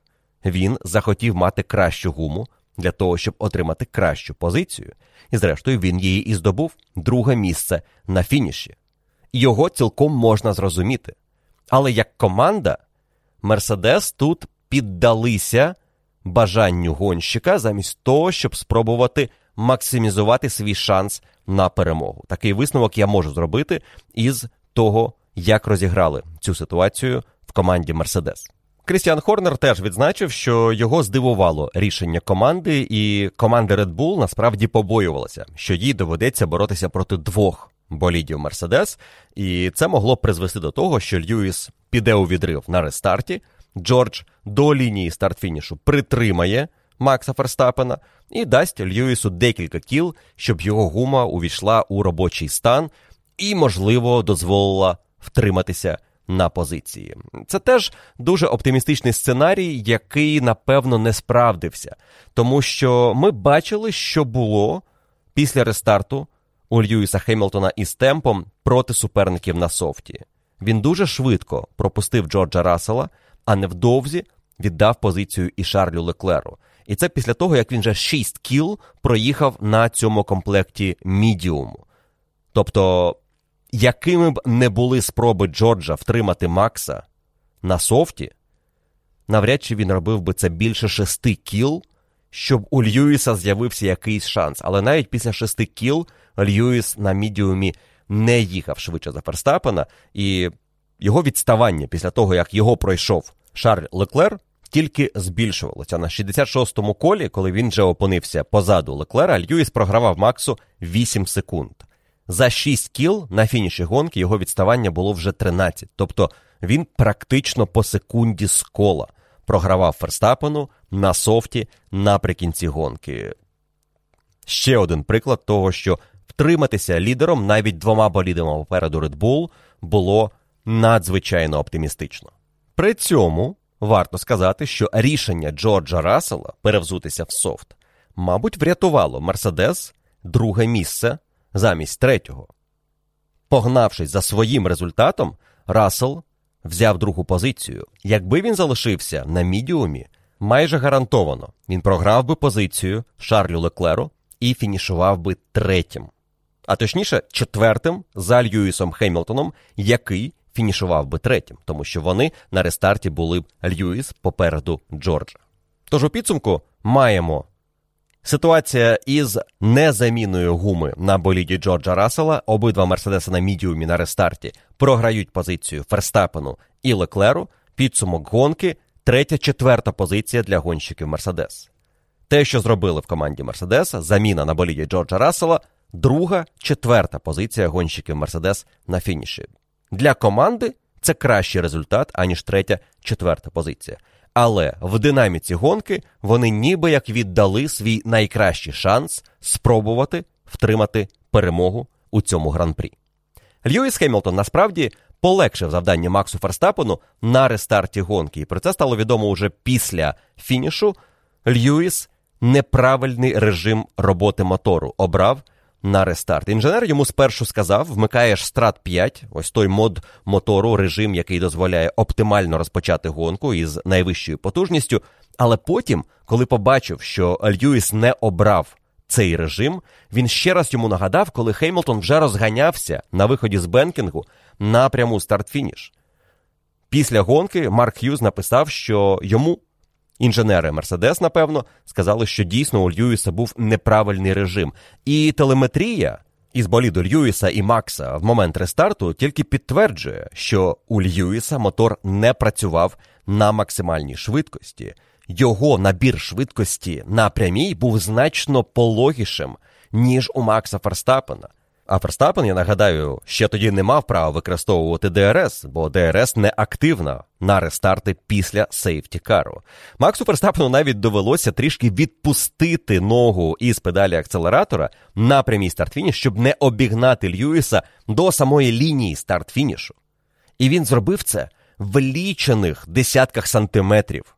Він захотів мати кращу гуму для того, щоб отримати кращу позицію. І, зрештою, він її і здобув друге місце на фініші. Його цілком можна зрозуміти. Але як команда, Мерседес тут піддалися бажанню гонщика замість того, щоб спробувати максимізувати свій шанс на перемогу. Такий висновок я можу зробити із того, як розіграли цю ситуацію в команді Мерседес. Крістіан Хорнер теж відзначив, що його здивувало рішення команди, і команда Red Bull насправді побоювалася, що їй доведеться боротися проти двох болідів Мерседес, і це могло призвести до того, що Льюіс піде у відрив на рестарті. Джордж до лінії старт-фінішу притримає Макса Ферстапена і дасть Льюісу декілька кіл, щоб його гума увійшла у робочий стан і, можливо, дозволила втриматися на позиції. Це теж дуже оптимістичний сценарій, який напевно не справдився, тому що ми бачили, що було після рестарту у Льюіса Хемілтона із темпом проти суперників на софті. Він дуже швидко пропустив Джорджа Рассела, а невдовзі віддав позицію і Шарлю Леклеру. І це після того, як він вже 6 кіл проїхав на цьому комплекті мідіуму. Тобто якими б не були спроби Джорджа втримати Макса на софті, навряд чи він робив би це більше шести кіл, щоб у Льюіса з'явився якийсь шанс. Але навіть після шести кіл Льюіс на мідіумі не їхав швидше за Ферстапена, і його відставання після того, як його пройшов Шарль Леклер, тільки збільшувалося. На 66-му колі, коли він вже опинився позаду Леклера, Льюіс програвав Максу 8 секунд. За 6 кіл на фініші гонки його відставання було вже 13. Тобто він практично по секунді з кола програвав Ферстапену на софті наприкінці гонки. Ще один приклад того, що втриматися лідером навіть двома болідами попереду Red Bull було надзвичайно оптимістично. При цьому варто сказати, що рішення Джорджа Рассела перевзутися в софт, мабуть, врятувало Мерседес друге місце замість третього. Погнавшись за своїм результатом, Рассел взяв другу позицію. Якби він залишився на мідіумі, майже гарантовано він програв би позицію Шарлю Леклеру і фінішував би третім. А точніше, четвертим за Льюісом Хемілтоном, який фінішував би третім, тому що вони на рестарті були б Льюіс попереду Джорджа. Тож у підсумку маємо Ситуація із незаміною гуми на боліді Джорджа Рассела, обидва Мерседеси на мідіумі на рестарті програють позицію Ферстапену і Леклеру. Підсумок гонки третя, четверта позиція для гонщиків Мерседес. Те, що зробили в команді Мерседеса, заміна на боліді Джорджа Рассела, друга, четверта позиція гонщиків Мерседес на фініші. Для команди це кращий результат, аніж третя, четверта позиція. Але в динаміці гонки вони ніби як віддали свій найкращий шанс спробувати втримати перемогу у цьому гран-прі. Льюіс Хемілтон насправді полегшив завдання Максу Ферстапену на рестарті гонки. І про це стало відомо уже після фінішу. Льюіс неправильний режим роботи мотору обрав на рестарт. Інженер йому спершу сказав: вмикаєш страт 5, ось той мод мотору, режим, який дозволяє оптимально розпочати гонку із найвищою потужністю. Але потім, коли побачив, що Льюіс не обрав цей режим, він ще раз йому нагадав, коли Хеймлтон вже розганявся на виході з Бенкінгу напряму старт-фініш. Після гонки Марк Х'юз написав, що йому Інженери Мерседес, напевно, сказали, що дійсно у Льюіса був неправильний режим. І телеметрія із боліду Льюіса і Макса в момент рестарту тільки підтверджує, що у Льюіса мотор не працював на максимальній швидкості. Його набір швидкості на прямій був значно пологішим, ніж у Макса Ферстапена. А Ферстапен, я нагадаю, ще тоді не мав права використовувати ДРС, бо ДРС не активна на рестарти після сейфтікару. Максу Ферстапену навіть довелося трішки відпустити ногу із педалі акселератора на прямій старт-фініш, щоб не обігнати Льюіса до самої лінії старт-фінішу. І він зробив це в лічених десятках сантиметрів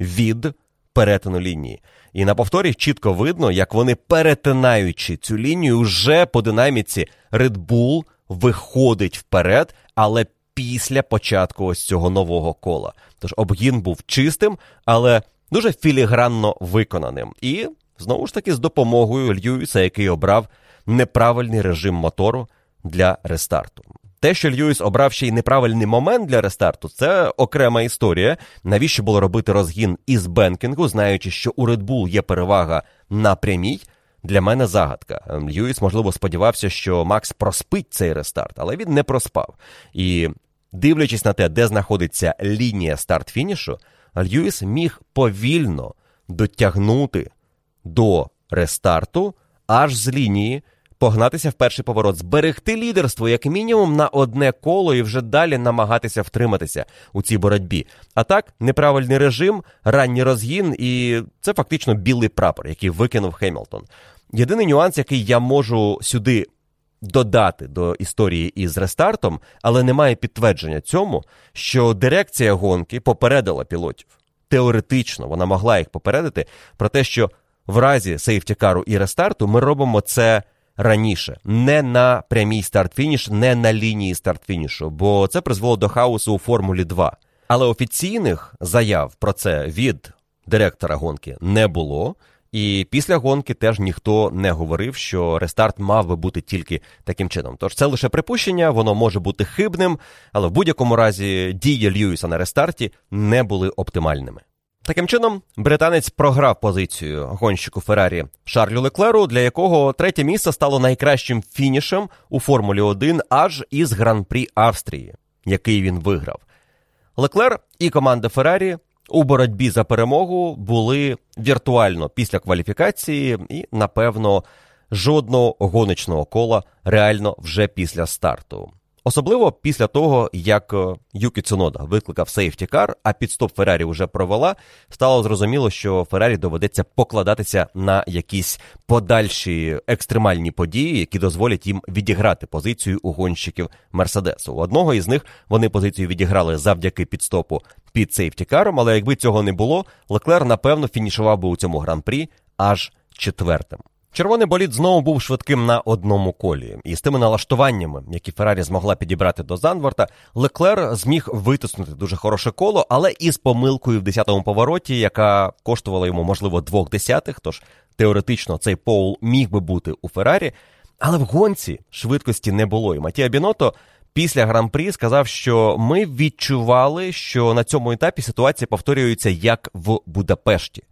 від перетину лінії. І на повторі чітко видно, як вони, перетинаючи цю лінію, вже по динаміці Red Bull виходить вперед, але після початку ось цього нового кола. Тож обгін був чистим, але дуже філігранно виконаним. І знову ж таки з допомогою Льюіса, який обрав неправильний режим мотору для рестарту. Те, що Льюіс обрав ще й неправильний момент для рестарту, це окрема історія. Навіщо було робити розгін із бенкінгу, знаючи, що у Red Bull є перевага на прямій. Для мене загадка. Льюіс, можливо, сподівався, що Макс проспить цей рестарт, але він не проспав. І дивлячись на те, де знаходиться лінія старт-фінішу, Льюіс міг повільно дотягнути до рестарту аж з лінії погнатися в перший поворот, зберегти лідерство як мінімум на одне коло і вже далі намагатися втриматися у цій боротьбі. А так, неправильний режим, ранній розгін, і це фактично білий прапор, який викинув Хемілтон. Єдиний нюанс, який я можу сюди додати до історії із рестартом, але немає підтвердження цьому, що дирекція гонки попередила пілотів. Теоретично вона могла їх попередити про те, що в разі сейфтікару і рестарту ми робимо це раніше, не на прямій старт-фініш, не на лінії старт-фінішу, бо це призвело до хаосу у Формулі 2. Але офіційних заяв про це від директора гонки не було. І після гонки теж ніхто не говорив, що рестарт мав би бути тільки таким чином. Тож це лише припущення, воно може бути хибним, але в будь-якому разі дії Льюіса на рестарті не були оптимальними. Таким чином, британець програв позицію гонщику Феррарі Шарлю Леклеру, для якого третє місце стало найкращим фінішем у Формулі 1 аж із гран-прі Австрії, який він виграв. Леклер і команда Феррарі у боротьбі за перемогу були віртуально після кваліфікації, і, напевно, жодного гоночного кола реально вже після старту. Особливо після того, як е, Юкі Цунода викликав сейфтікар, а підстоп Феррарі вже провела, стало зрозуміло, що Феррарі доведеться покладатися на якісь подальші екстремальні події, які дозволять їм відіграти позицію у гонщиків Мерседесу. У одного із них вони позицію відіграли завдяки підстопу під сейфтікаром, але якби цього не було, Леклер напевно фінішував би у цьому гран-прі аж четвертим. Червоний болід знову був швидким на одному колі, і з тими налаштуваннями, які Феррарі змогла підібрати до Занворта, Леклер зміг витиснути дуже хороше коло, але із помилкою в 10-му повороті, яка коштувала йому, можливо, двох десятих. Тож теоретично цей поул міг би бути у Феррарі, але в гонці швидкості не було. І Матія Біното після гран-прі сказав, що ми відчували, що на цьому етапі ситуація повторюється як в Будапешті.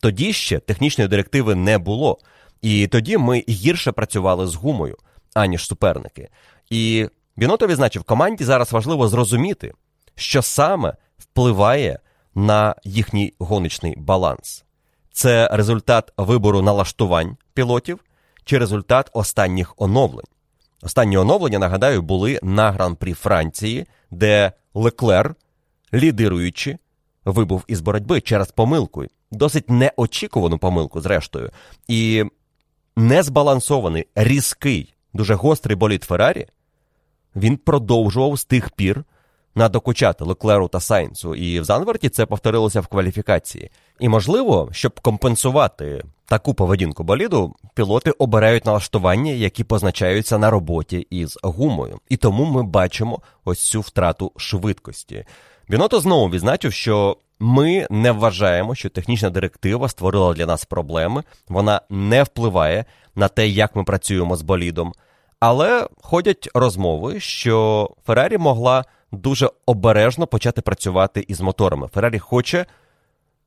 Тоді ще технічної директиви не було. І тоді ми гірше працювали з гумою, аніж суперники. І Біното відзначив, команді зараз важливо зрозуміти, що саме впливає на їхній гоночний баланс. Це результат вибору налаштувань пілотів чи результат останніх оновлень. Останні оновлення, нагадаю, були на гран-прі Франції, де Леклер, лідируючи, вибув із боротьби через помилку, досить неочікувану помилку, зрештою. І незбалансований, різкий, дуже гострий боліт Феррарі, він продовжував з тих пір надокучати Леклеру та Сайнцу, і в Занверті це повторилося в кваліфікації. І можливо, щоб компенсувати таку поведінку боліду, пілоти обирають налаштування, які позначаються на роботі із гумою. І тому ми бачимо ось цю втрату швидкості. Біното знову відзначив, що ми не вважаємо, що технічна директива створила для нас проблеми, вона не впливає на те, як ми працюємо з болідом. Але ходять розмови, що Феррарі могла дуже обережно почати працювати із моторами. Феррарі хоче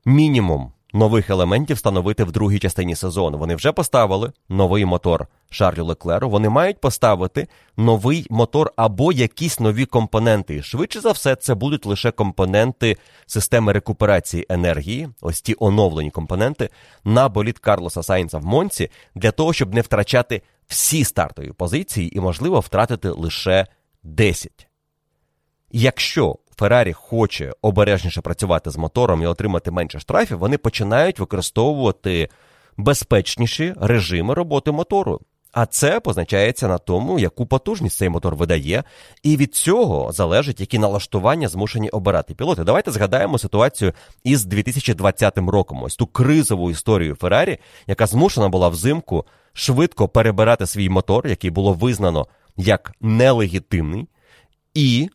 мінімум нових елементів встановити в другій частині сезону. Вони вже поставили новий мотор Шарлю Леклеру. Вони мають поставити новий мотор або якісь нові компоненти. швидше за все, це будуть лише компоненти системи рекуперації енергії, ось ті оновлені компоненти на боліт Карлоса Сайнца в Монці, для того, щоб не втрачати всі стартові позиції і, можливо, втратити лише 10. Якщо Феррарі хоче обережніше працювати з мотором і отримати менше штрафів, вони починають використовувати безпечніші режими роботи мотору. А це позначається на тому, яку потужність цей мотор видає, і від цього залежить, які налаштування змушені обирати пілоти. Давайте згадаємо ситуацію із 2020 роком. Ось ту кризову історію Феррарі, яка змушена була взимку швидко перебирати свій мотор, який було визнано як нелегітимний, і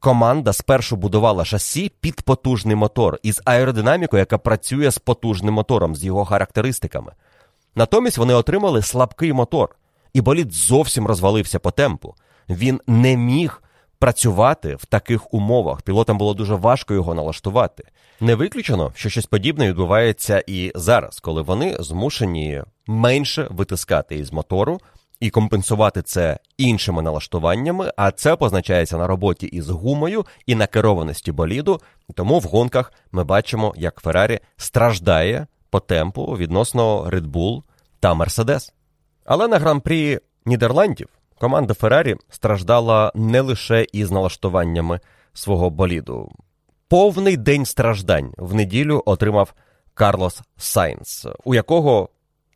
команда спершу будувала шасі під потужний мотор із аеродинамікою, яка працює з потужним мотором, з його характеристиками. Натомість вони отримали слабкий мотор, і болід зовсім розвалився по темпу. Він не міг працювати в таких умовах. Пілотам було дуже важко його налаштувати. Не виключено, що щось подібне відбувається і зараз, коли вони змушені менше витискати із мотору і компенсувати це іншими налаштуваннями, а це позначається на роботі із гумою і на керованості боліду. Тому в гонках ми бачимо, як Феррарі страждає по темпу відносно Red Bull та Mercedes. Але на гран-прі Нідерландів команда Феррарі страждала не лише із налаштуваннями свого боліду. Повний день страждань в неділю отримав Карлос Сайнс, у якого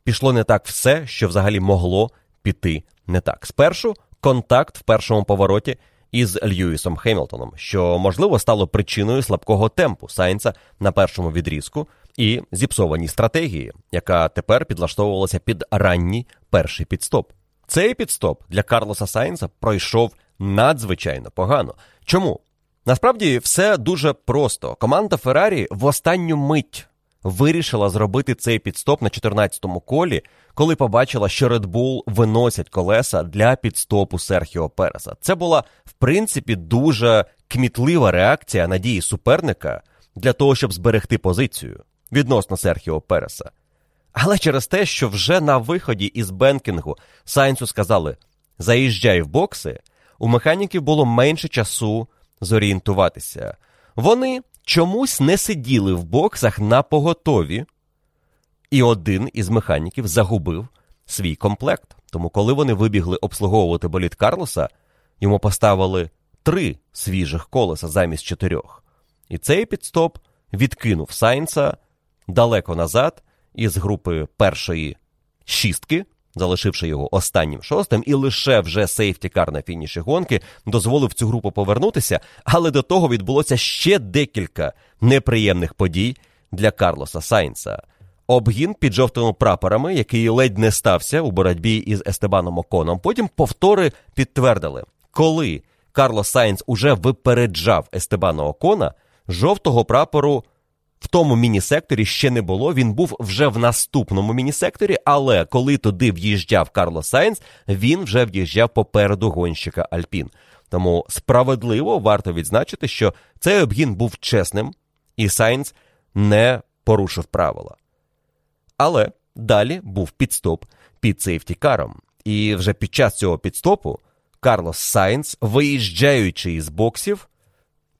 пішло не так все, що взагалі могло піти не так. Спершу контакт в першому повороті із Льюісом Хемілтоном, що можливо стало причиною слабкого темпу Сайнса на першому відрізку і зіпсованій стратегії, яка тепер підлаштовувалася під ранній перший підстоп. Цей підстоп для Карлоса Сайнса пройшов надзвичайно погано. Чому? Насправді все дуже просто. Команда Феррарі в останню мить вирішила зробити цей підстоп на 14-му колі, коли побачила, що Red Bull виносять колеса для підстопу Серхіо Переса. Це була, в принципі, дуже кмітлива реакція на дії суперника для того, щоб зберегти позицію відносно Серхіо Переса. Але через те, що вже на виході із Бенкінгу Сайнсу сказали заїжджай в бокси, у механіків було менше часу зорієнтуватися. Вони чомусь не сиділи в боксах на поготові, і один із механіків загубив свій комплект. Тому, коли вони вибігли обслуговувати боліт Карлоса, йому поставили три свіжих колеса замість чотирьох. І цей підстоп відкинув Сайнса далеко назад із групи першої шістки, залишивши його останнім шостим, і лише вже сейфтікар на фініші гонки дозволив цю групу повернутися, але до того відбулося ще декілька неприємних подій для Карлоса Сайнса. Обгін під жовтими прапорами, який ледь не стався у боротьбі із Естебаном Оконом. Потім повтори підтвердили, коли Карлос Сайнс уже випереджав Естебана Окона, жовтого прапору в тому міні-секторі ще не було. Він був вже в наступному міні-секторі, але коли туди в'їжджав Карлос Сайнс, він вже в'їжджав попереду гонщика Альпін. Тому справедливо варто відзначити, що цей обгін був чесним, і Сайнс не порушив правила. Але далі був підстоп під сейфтікаром. І вже під час цього підстопу Карлос Сайнс, виїжджаючи із боксів,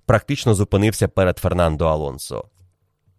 практично зупинився перед Фернандо Алонсо.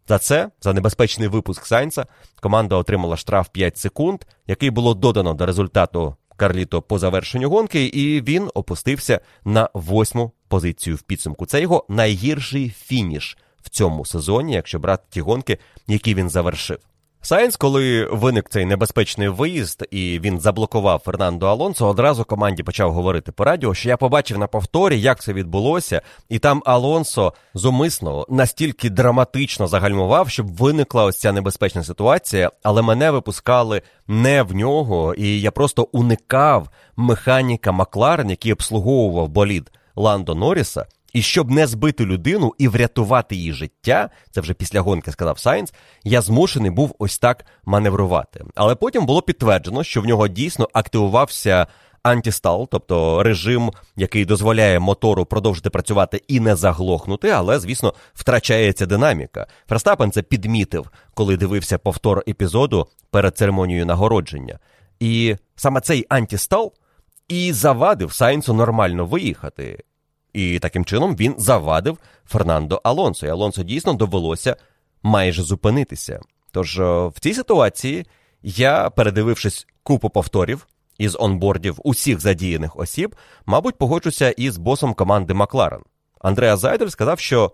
За це, за небезпечний випуск Сайнса, команда отримала штраф 5 секунд, який було додано до результату Карліто по завершенню гонки, і він опустився на восьму позицію в підсумку. Це його найгірший фініш в цьому сезоні, якщо брати ті гонки, які він завершив. Сайнс, коли виник цей небезпечний виїзд і він заблокував Фернандо Алонсо, одразу команді почав говорити по радіо, що я побачив на повторі, як це відбулося, і там Алонсо зумисно настільки драматично загальмував, щоб виникла ось ця небезпечна ситуація, але мене випускали не в нього, і я просто уникав механіка Макларен, який обслуговував болід Ландо Норріса, і щоб не збити людину і врятувати її життя, це вже після гонки сказав Сайнс, я змушений був ось так маневрувати. Але потім було підтверджено, що в нього дійсно активувався антістал, тобто режим, який дозволяє мотору продовжити працювати і не заглохнути, але, звісно, втрачається динаміка. Ферстапен це підмітив, коли дивився повтор епізоду перед церемонією нагородження. І саме цей антістал і завадив Сайнсу нормально виїхати. І таким чином він завадив Фернандо Алонсо. І Алонсо дійсно довелося майже зупинитися. Тож е, в цій ситуації я, передивившись купу повторів із онбордів усіх задіяних осіб, мабуть, погоджуся із босом команди Макларен. Андреа Зайдель сказав, що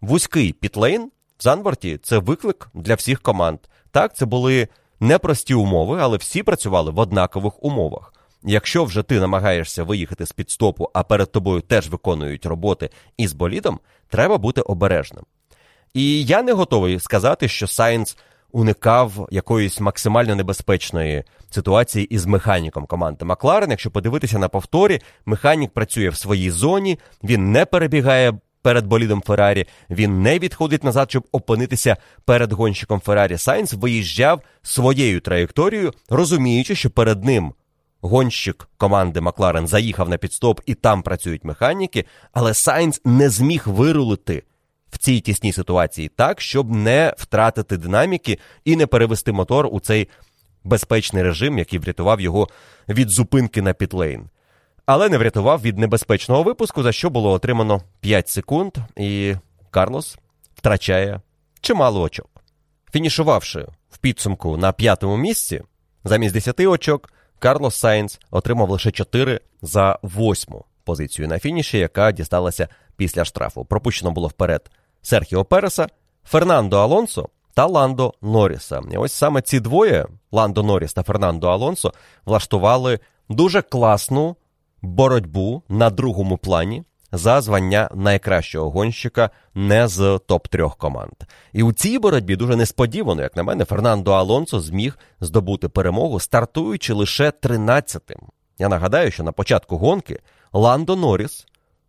вузький пітлейн в Занварті це виклик для всіх команд. Так, це були непрості умови, але всі працювали в однакових умовах. Якщо вже ти намагаєшся виїхати з пітстопу, а перед тобою теж виконують роботи із болідом, треба бути обережним. І я не готовий сказати, що Сайнс уникав якоїсь максимально небезпечної ситуації із механіком команди Макларен. Якщо подивитися на повторі, механік працює в своїй зоні, він не перебігає. Перед болідом Феррарі він не відходить назад, щоб опинитися перед гонщиком Феррарі. Сайнс виїжджав своєю траєкторією, розуміючи, що перед ним гонщик команди Макларен заїхав на пітстоп і там працюють механіки, але Сайнс не зміг вирулити в цій тісній ситуації так, щоб не втратити динаміки і не перевести мотор у цей безпечний режим, який врятував його від зупинки на пітлейн. Але не врятував від небезпечного випуску, за що було отримано 5 секунд, і Карлос втрачає чимало очок. Фінішувавши в підсумку на п'ятому місці, замість 10 очок, Карлос Сайнс отримав лише 4 за восьму позицію на фініші, яка дісталася після штрафу. Пропущено було вперед Серхіо Переса, Фернандо Алонсо та Ландо Норріса. І ось саме ці двоє, Ландо Норріс та Фернандо Алонсо, влаштували дуже класну боротьбу на другому плані за звання найкращого гонщика не з топ-трьох команд. І у цій боротьбі дуже несподівано, як на мене, Фернандо Алонсо зміг здобути перемогу, стартуючи лише 13-тим. Я нагадаю, що на початку гонки Ландо Норріс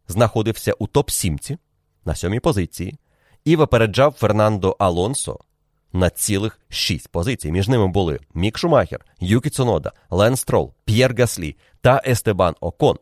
знаходився у топ-сімці на сьомій позиції і випереджав Фернандо Алонсо на цілих шість позицій. Між ними були Мік Шумахер, Юкі Цунода, Лен Строл, П'єр Гаслі та Естебан Окон.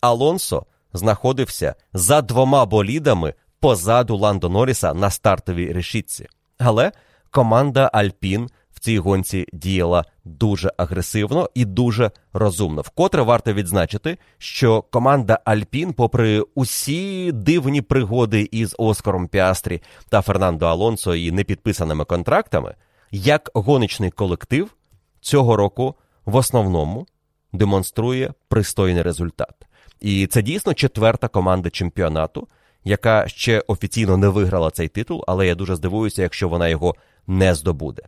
Алонсо знаходився за двома болідами позаду Ландо Норріса на стартовій решітці. Але команда Альпін в цій гонці діяла дуже агресивно і дуже розумно. Вкотре варто відзначити, що команда Альпін, попри усі дивні пригоди із Оскаром Піастрі та Фернандо Алонсо і непідписаними контрактами, як гоночний колектив цього року в основному демонструє пристойний результат. І це дійсно четверта команда чемпіонату, яка ще офіційно не виграла цей титул, але я дуже здивуюся, якщо вона його не здобуде.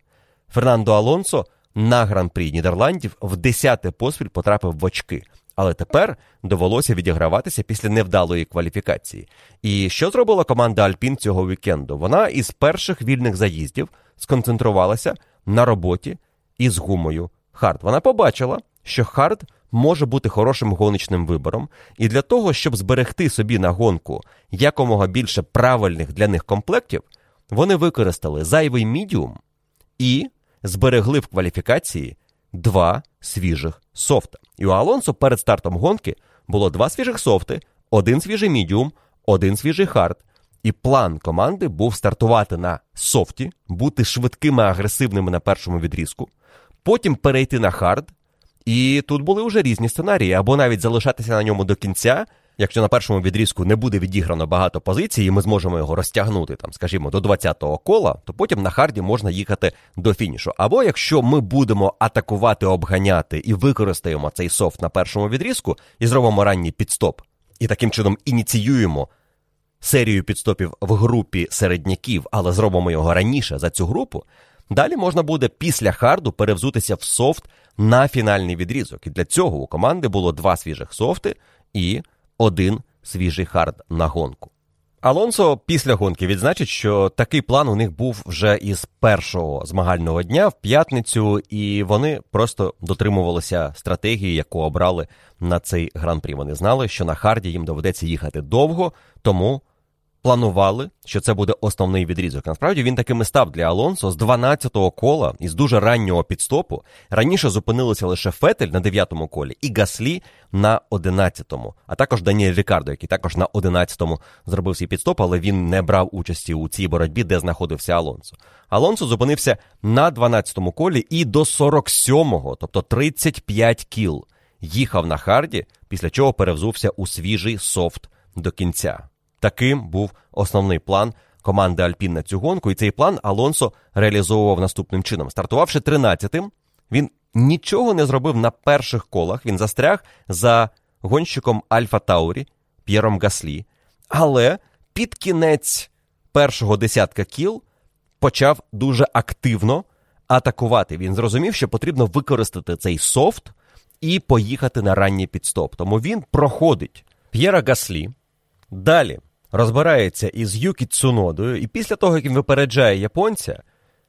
Фернандо Алонсо на гран-прі Нідерландів в десяте поспіль потрапив в очки. Але тепер довелося відіграватися після невдалої кваліфікації. І що зробила команда Альпін цього вікенду? Вона із перших вільних заїздів сконцентрувалася на роботі із гумою Хард. Вона побачила, що Хард може бути хорошим гоночним вибором, і для того, щоб зберегти собі на гонку якомога більше правильних для них комплектів, вони використали зайвий мідіум і зберегли в кваліфікації два свіжих софта. І у Алонсо перед стартом гонки було два свіжих софти, один свіжий мідіум, один свіжий хард. І план команди був стартувати на софті, бути швидкими, агресивними на першому відрізку, потім перейти на хард. І тут були вже різні сценарії, або навіть залишатися на ньому до кінця, якщо на першому відрізку не буде відіграно багато позицій, і ми зможемо його розтягнути, там, скажімо, до 20-го кола, то потім на харді можна їхати до фінішу. Або якщо ми будемо атакувати, обганяти і використаємо цей софт на першому відрізку і зробимо ранній пітстоп, і таким чином ініціюємо серію пітстопів в групі середняків, але зробимо його раніше за цю групу. Далі можна буде після харду перевзутися в софт на фінальний відрізок. І для цього у команди було два свіжих софти і один свіжий хард на гонку. Алонсо після гонки відзначить, що такий план у них був вже із першого змагального дня в п'ятницю, і вони просто дотримувалися стратегії, яку обрали на цей гран-прі. Вони знали, що на харді їм доведеться їхати довго, тому планували, що це буде основний відрізок. Насправді він таким і став для Алонсо з 12-го кола із дуже раннього підстопу. Раніше зупинилися лише Фетель на 9-му колі і Гаслі на 11-му, а також Даніель Рікардо, який також на 11-му зробив свій підстоп, але він не брав участі у цій боротьбі, де знаходився Алонсо. Алонсо зупинився на 12-му колі і до 47-го, тобто 35 кіл, їхав на харді, після чого перевзувся у свіжий софт до кінця. Таким був основний план команди Альпін на цю гонку, і цей план Алонсо реалізовував наступним чином. Стартувавши 13-тим, він нічого не зробив на перших колах. Він застряг за гонщиком Альфа Таурі П'єром Гаслі. Але під кінець першого десятка кіл почав дуже активно атакувати. Він зрозумів, що потрібно використати цей софт і поїхати на ранній підстоп. Тому він проходить П'єра Гаслі. Далі розбирається із Юкі Цунодою, і після того, як він випереджає японця,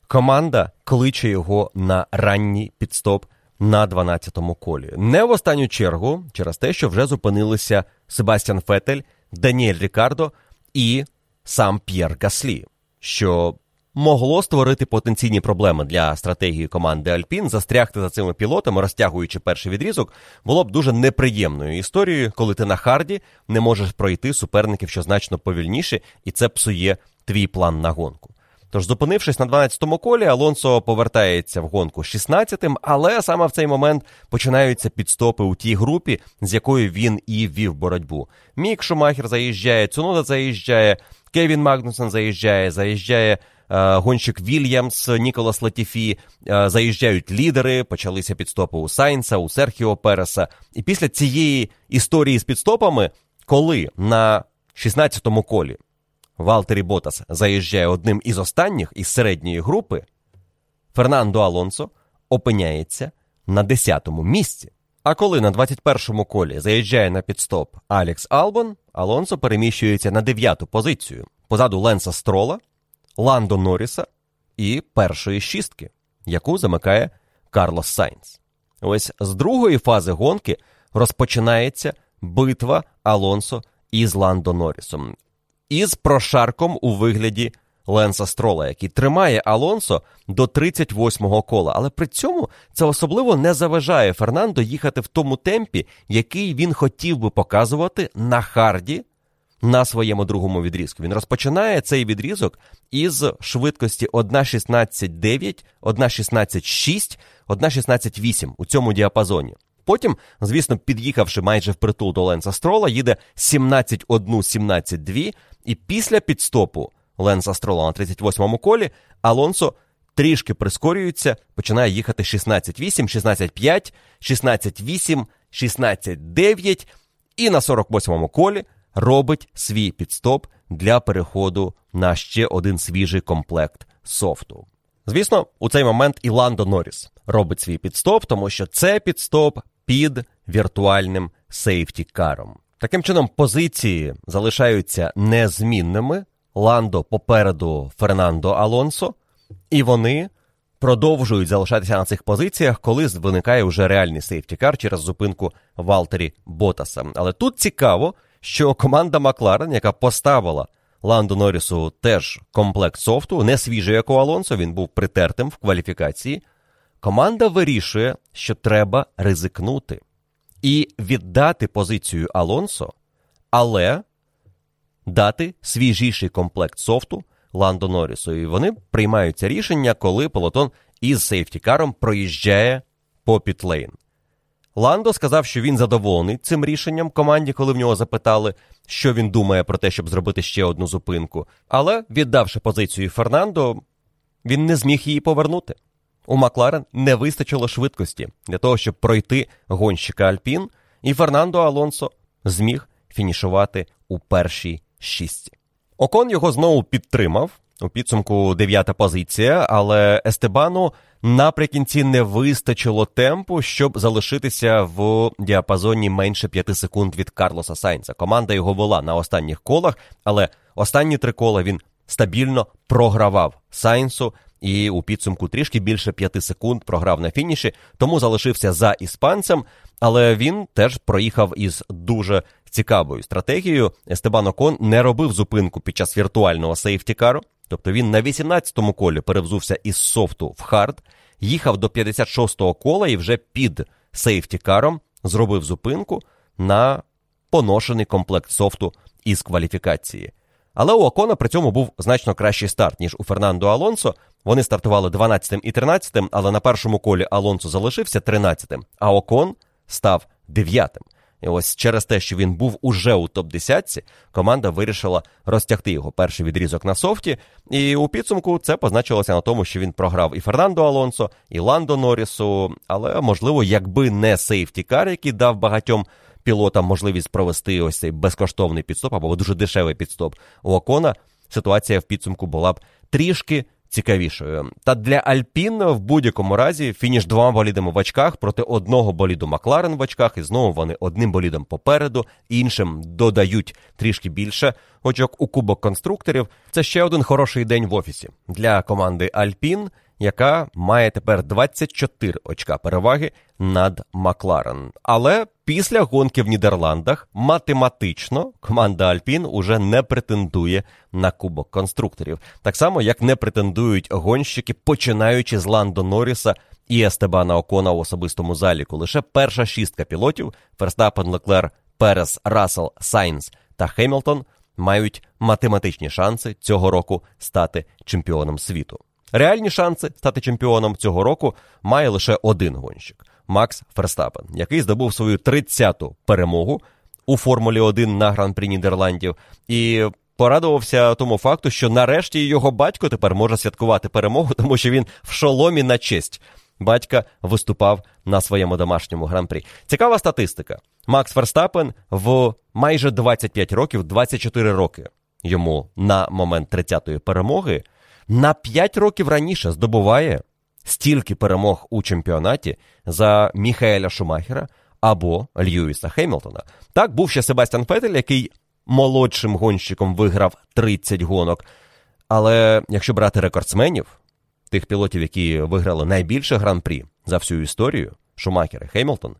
команда кличе його на ранній підстоп на 12-му колі. Не в останню чергу, через те, що вже зупинилися Себастьян Фетель, Даніель Рікардо і сам П'єр Гаслі, що могло створити потенційні проблеми для стратегії команди Альпін. Застрягти за цими пілотами, розтягуючи перший відрізок, було б дуже неприємною історією, коли ти на харді не можеш пройти суперників, що значно повільніше, і це псує твій план на гонку. Тож, зупинившись на 12-му колі, Алонсо повертається в гонку 16-тим, але саме в цей момент починаються підстопи у тій групі, з якою він і вів боротьбу. Мік Шумахер заїжджає, Цунода заїжджає, Кевін Магнусен заїжджає, заїжджає гонщик Вільямс, Ніколас Латіфі, е, заїжджають лідери, почалися пітстопи у Сайнса, у Серхіо Переса. І після цієї історії з пітстопами, коли на 16-му колі Валтері Ботас заїжджає одним із останніх із середньої групи, Фернандо Алонсо опиняється на 10-му місці. А коли на 21-му колі заїжджає на пітстоп Алекс Албон, Алонсо переміщується на 9-ту позицію позаду Ленса Строла, Ландо Норріса і першої шістки, яку замикає Карлос Сайнс. Ось з другої фази гонки розпочинається битва Алонсо із Ландо Норрісом із прошарком у вигляді Ленса Строла, який тримає Алонсо до 38-го кола. Але при цьому це особливо не заважає Фернандо їхати в тому темпі, який він хотів би показувати на харді на своєму другому відрізку. Він розпочинає цей відрізок із швидкості 1.16.9, 1.16.6, 1.16.8 у цьому діапазоні. Потім, звісно, під'їхавши майже впритул до Ленса Строла, їде 17-1, і після підстопу Ленса Строла на 38-му колі Алонсо трішки прискорюється, починає їхати 16-8, 16-5, 16-8, 16-9 і на 48-му колі робить свій підстоп для переходу на ще один свіжий комплект софту. Звісно, у цей момент і Ландо Норріс робить свій підстоп, тому що це підстоп під віртуальним сейфті-каром. Таким чином, позиції залишаються незмінними. Ландо попереду Фернандо Алонсо, і вони продовжують залишатися на цих позиціях, коли виникає вже реальний сейфтікар через зупинку Валтері Ботаса. Але тут цікаво, що команда Макларен, яка поставила Ландо Норрісу теж комплект софту, не свіжий, як у Алонсо, він був притертим в кваліфікації. Команда вирішує, що треба ризикнути і віддати позицію Алонсо, але дати свіжіший комплект софту Ландо Норрісу. І вони приймають це рішення, коли пелотон із сейфтікаром проїжджає по пітлейн. Ландо сказав, що він задоволений цим рішенням команді, коли в нього запитали, що він думає про те, щоб зробити ще одну зупинку. Але, віддавши позицію Фернандо, він не зміг її повернути. У Макларен не вистачило швидкості для того, щоб пройти гонщика Альпін, і Фернандо Алонсо зміг фінішувати у першій шістці. Окон його знову підтримав. У підсумку дев'ята позиція, але Естебану наприкінці не вистачило темпу, щоб залишитися в діапазоні менше п'яти секунд від Карлоса Сайнца. Команда його вела на останніх колах, але останні три кола він стабільно програвав Сайнсу і у підсумку трішки більше п'яти секунд програв на фініші, тому залишився за іспанцем. Але він теж проїхав із дуже цікавою стратегією. Естебан Окон не робив зупинку під час віртуального сейфтікару. Тобто він на 18-му колі перевзувся із софту в хард, їхав до 56-го кола і вже під сейфтікаром зробив зупинку на поношений комплект софту із кваліфікації. Але у Окона при цьому був значно кращий старт, ніж у Фернандо Алонсо. Вони стартували 12-м і 13-м, але на першому колі Алонсо залишився 13, а Окон став 9. І ось через те, що він був уже у топ-10, команда вирішила розтягти його перший відрізок на софті. І у підсумку це позначилося на тому, що він програв і Фернандо Алонсо, і Ландо Норрісу. Але можливо, якби не сейфтікар, який дав багатьом пілотам можливість провести ось цей безкоштовний підстоп або дуже дешевий підстоп у Окона, ситуація в підсумку була б трішки цікавішою. Та для Альпін в будь-якому разі фініш двома болідами в очках проти одного боліду Макларен в очках, і знову вони одним болідом попереду, іншим додають трішки більше очок у кубок конструкторів. Це ще один хороший день в офісі для команди Альпін яка має тепер 24 очка переваги над Макларен. Але після гонки в Нідерландах математично команда Альпін уже не претендує на кубок конструкторів, так само як не претендують гонщики, починаючи з Ландо Норріса і Естебана Окона в особистому заліку. Лише перша шістка пілотів Ферстапен, Леклер, Перес, Рассел, Сайнс та Хемілтон мають математичні шанси цього року стати чемпіоном світу. Реальні шанси стати чемпіоном цього року має лише один гонщик Макс Ферстапен, який здобув свою 30-ту перемогу у Формулі 1 на гран-прі Нідерландів. І порадувався тому факту, що нарешті його батько тепер може святкувати перемогу, [LAUGHS] тому що він в шоломі на честь. Батька виступав на своєму домашньому гран-прі. Цікава статистика. Макс Ферстапен в майже 25 років, 24 роки йому на момент 30-ї перемоги на 5 років раніше здобуває стільки перемог у чемпіонаті за Міхаеля Шумахера або Льюіса Хемілтона. Так був ще Себастьян Фетель, який молодшим гонщиком виграв 30 гонок. Але якщо брати рекордсменів, тих пілотів, які виграли найбільше гран-прі за всю історію, Шумахер і Хемілтон,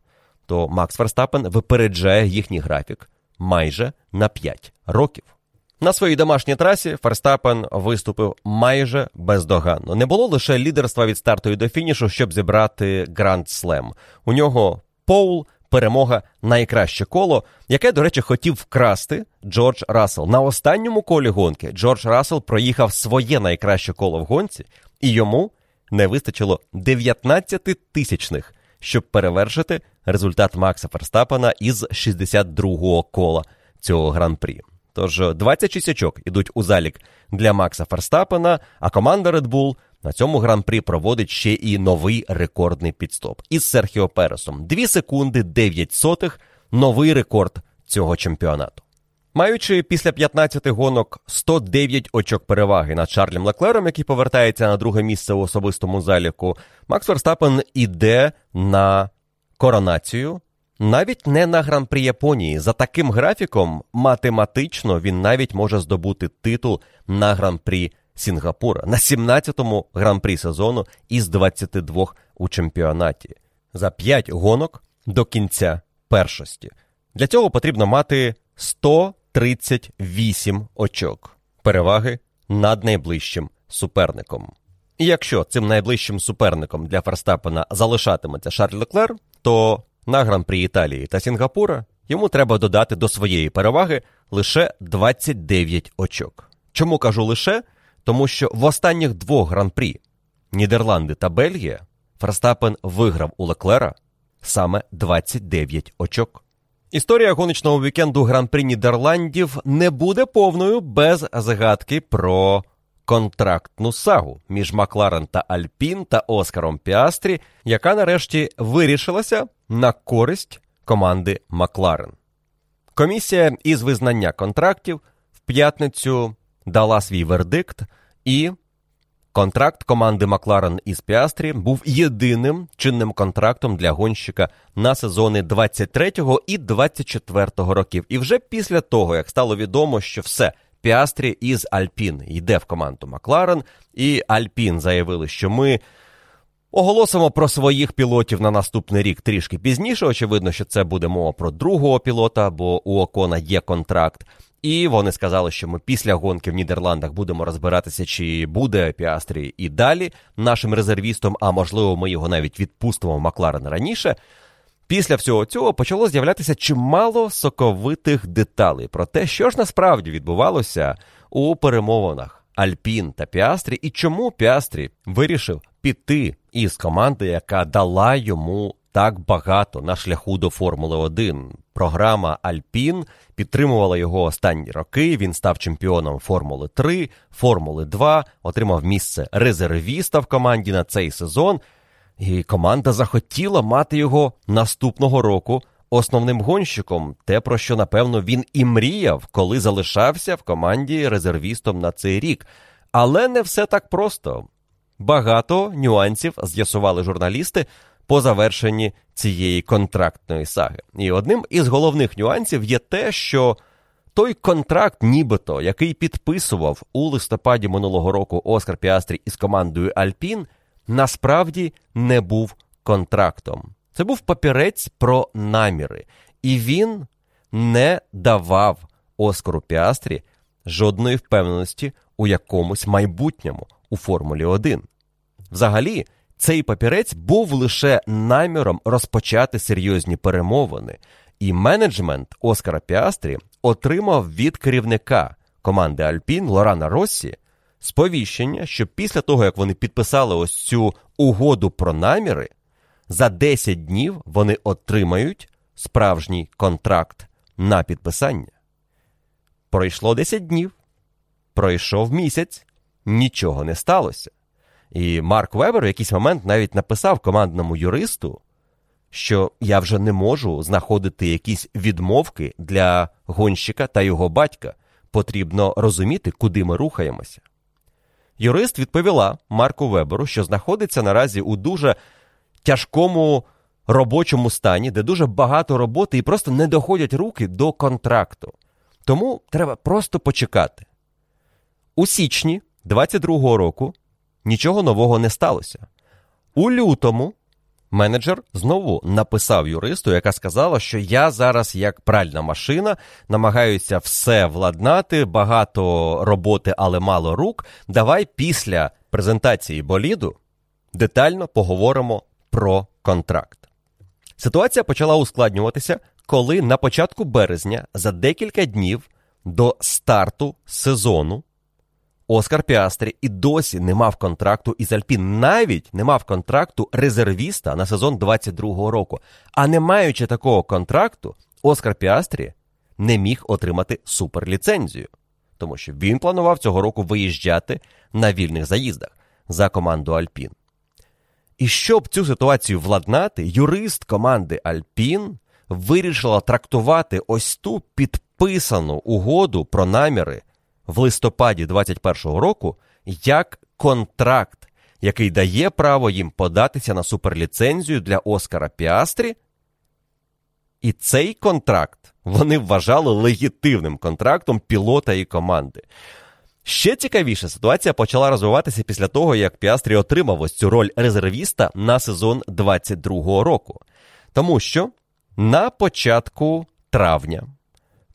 то Макс Верстапен випереджає їхній графік майже на 5 років. На своїй домашній трасі Верстапен виступив майже бездоганно. Не було лише лідерства від старту і до фінішу, щоб зібрати Grand Slam. У нього Поул, перемога найкраще коло, яке, до речі, хотів вкрасти Джордж Рассел. На останньому колі гонки Джордж Рассел проїхав своє найкраще коло в гонці, і йому не вистачило 19 тисячних, щоб перевершити результат Макса Ферстапена із 62-го кола цього гран-прі. Тож 26 очок ідуть у залік для Макса Ферстапена, а команда Red Bull на цьому гран-прі проводить ще і новий рекордний підстоп із Серхіо Пересом. 2 секунди 9 сотих новий рекорд цього чемпіонату. Маючи після 15 гонок 109 очок переваги над Чарлем Леклером, який повертається на друге місце у особистому заліку, Макс Верстапен іде на коронацію навіть не на гран-прі Японії. За таким графіком, математично він навіть може здобути титул на гран-прі Сінгапура на 17-му гран-прі сезону із 22 у чемпіонаті. За 5 гонок до кінця першості. Для цього потрібно мати 138 очок переваги над найближчим суперником. І якщо цим найближчим суперником для Ферстапена залишатиметься Шарль Леклер, то на гран-прі Італії та Сінгапура йому треба додати до своєї переваги лише 29 очок. Чому кажу лише? Тому що в останніх двох гран-прі Нідерланди та Бельгія Ферстапен виграв у Леклера саме 29 очок. Історія гоночного вікенду гран-прі Нідерландів не буде повною без загадки про контрактну сагу між Макларен та Альпін та Оскаром Піастрі, яка нарешті вирішилася на користь команди Макларен. Комісія із визнання контрактів в п'ятницю дала свій вердикт, і контракт команди Макларен із Піастрі був єдиним чинним контрактом для гонщика на сезони 23-го і 24-го років. І вже після того, як стало відомо, що все. Піастрі із Альпін йде в команду Макларен, і Альпін заявили, що ми оголосимо про своїх пілотів на наступний рік трішки пізніше. Очевидно, що це буде мова про другого пілота, бо у Окона є контракт. І вони сказали, що ми після гонки в Нідерландах будемо розбиратися, чи буде Піастрі і далі нашим резервістом, а можливо, ми його навіть відпустимо в Макларен раніше. Після всього цього почало з'являтися чимало соковитих деталей про те, що ж насправді відбувалося у перемовинах Альпін та Піастрі, і чому Піастрі вирішив піти із команди, яка дала йому так багато на шляху до Формули 1. Програма Альпін підтримувала його останні роки. Він став чемпіоном Формули 3, Формули 2, отримав місце резервіста в команді на цей сезон. І команда захотіла мати його наступного року основним гонщиком, те, про що, напевно, він і мріяв, коли залишався в команді резервістом на цей рік. Але не все так просто. Багато нюансів з'ясували журналісти по завершенні цієї контрактної саги. І одним із головних нюансів є те, що той контракт, нібито, який підписував у листопаді минулого року Оскар Піастрі із командою Альпін, насправді не був контрактом. Це був папірець про наміри, і він не давав Оскару Піастрі жодної впевненості у якомусь майбутньому у Формулі 1. Взагалі, цей папірець був лише наміром розпочати серйозні перемовини, і менеджмент Оскара Піастрі отримав від керівника команди Альпін Лорана Россі сповіщення, що після того, як вони підписали ось цю угоду про наміри, за 10 днів вони отримають справжній контракт на підписання. Пройшло 10 днів, пройшов місяць, нічого не сталося. І Марк Вебер в якийсь момент навіть написав командному юристу, що я вже не можу знаходити якісь відмовки для гонщика та його батька. Потрібно розуміти, куди ми рухаємося. Юрист відповіла Марку Веберу, що знаходиться наразі у дуже тяжкому робочому стані, де дуже багато роботи і просто не доходять руки до контракту. Тому треба просто почекати. У січні 22-го року нічого нового не сталося. У лютому менеджер знову написав юристу, яка сказала, що я зараз, як пральна машина, намагаюся все владнати, багато роботи, але мало рук. Давай після презентації боліду детально поговоримо про контракт. Ситуація почала ускладнюватися, коли на початку березня за декілька днів до старту сезону Оскар Піастрі і досі не мав контракту із Альпін, навіть не мав контракту резервіста на сезон 22-го року. А не маючи такого контракту, Оскар Піастрі не міг отримати суперліцензію, тому що він планував цього року виїжджати на вільних заїздах за команду Альпін. І щоб цю ситуацію владнати, юрист команди Альпін вирішила трактувати ось ту підписану угоду про наміри в листопаді 2021 року як контракт, який дає право їм податися на суперліцензію для Оскара Піастрі. І цей контракт вони вважали легітимним контрактом пілота і команди. Ще цікавіша ситуація почала розвиватися після того, як Піастрі отримав ось цю роль резервіста на сезон 22-го року. Тому що на початку травня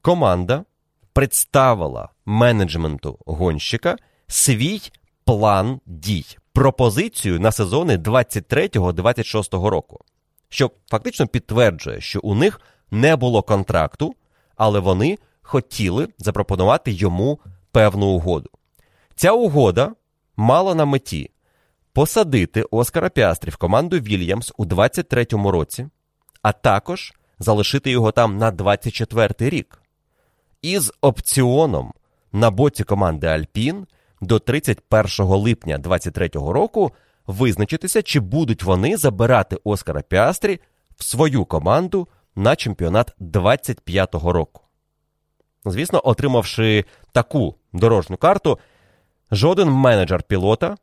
команда представила менеджменту гонщика свій план дій, пропозицію на сезони 23-26 року, що фактично підтверджує, що у них не було контракту, але вони хотіли запропонувати йому певну угоду. Ця угода мала на меті посадити Оскара Піастрі в команду Вільямс у 23-му році, а також залишити його там на 24-й рік. Із опціоном на боці команди Альпін до 31 липня 2023 року визначитися, чи будуть вони забирати Оскара Піастрі в свою команду на чемпіонат 25-го року. Звісно, отримавши таку дорожню карту, жоден менеджер пілота,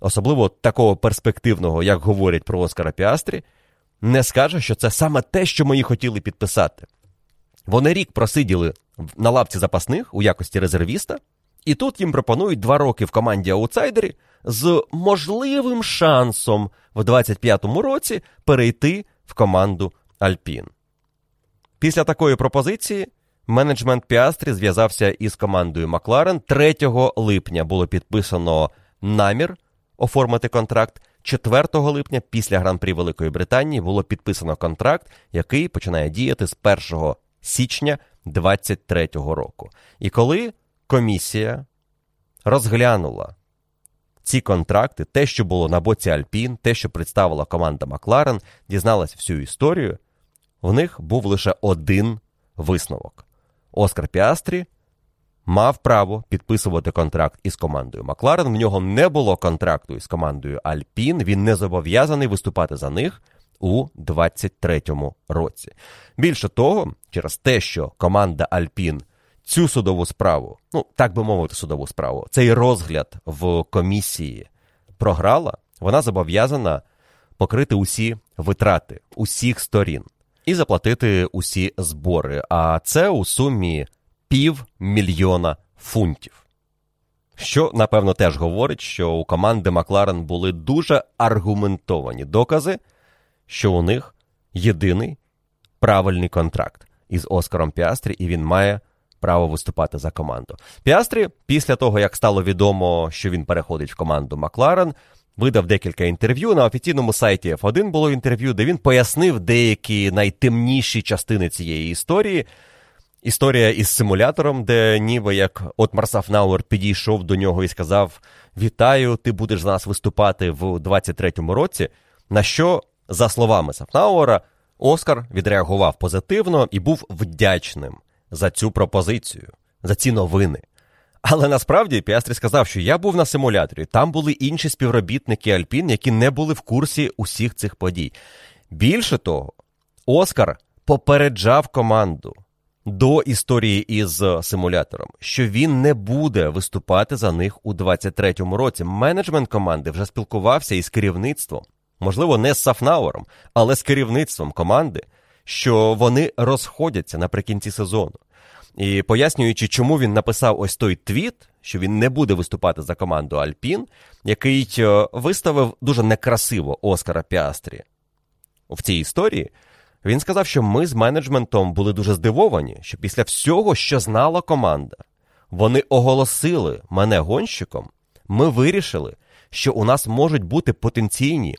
особливо такого перспективного, як говорять про Оскара Піастрі, не скаже, що це саме те, що ми і хотіли підписати. Вони рік просиділи на лавці запасних у якості резервіста, і тут їм пропонують два роки в команді аутсайдері з можливим шансом в 25-му році перейти в команду Альпін. Після такої пропозиції менеджмент Піастрі зв'язався із командою Макларен. 3 липня було підписано намір оформити контракт. 4 липня, після гран-прі Великої Британії, було підписано контракт, який починає діяти з 1 січня 2023 року. І коли комісія розглянула ці контракти, те, що було на боці Альпін, те, що представила команда Макларен, дізналася всю історію, в них був лише один висновок. Оскар Піастрі мав право підписувати контракт із командою Макларен. В нього не було контракту із командою Альпін. Він не зобов'язаний виступати за них у 23-му році. Більше того, через те, що команда Альпін цю судову справу, ну так би мовити, судову справу, цей розгляд в комісії програла, вона зобов'язана покрити усі витрати усіх сторін і заплатити усі збори. А це у сумі півмільйона фунтів. Що, напевно, теж говорить, що у команди Макларен були дуже аргументовані докази, що у них єдиний правильний контракт із Оскаром Піастрі, і він має право виступати за команду. Піастрі, після того, як стало відомо, що він переходить в команду Макларен, видав декілька інтерв'ю. На офіційному сайті F1 було інтерв'ю, де він пояснив деякі найтемніші частини цієї історії. Історія із симулятором, де ніби як от Марсафнауер підійшов до нього і сказав: Вітаю, ти будеш за нас виступати в 23-му році. На що, за словами Сафнауера, Оскар відреагував позитивно і був вдячним за цю пропозицію, за ці новини. Але насправді Піастрі сказав, що я був на симуляторі, там були інші співробітники Альпін, які не були в курсі усіх цих подій. Більше того, Оскар попереджав команду до історії із симулятором, що він не буде виступати за них у 23-му році. Менеджмент команди вже спілкувався із керівництвом, можливо, не з Сафнауером, але з керівництвом команди, що вони розходяться наприкінці сезону. І пояснюючи, чому він написав ось той твіт, що він не буде виступати за команду Альпін, який е, виставив дуже некрасиво Оскара Піастрі в цій історії. Він сказав, що ми з менеджментом були дуже здивовані, що після всього, що знала команда, вони оголосили мене гонщиком. Ми вирішили, що у нас можуть бути потенційні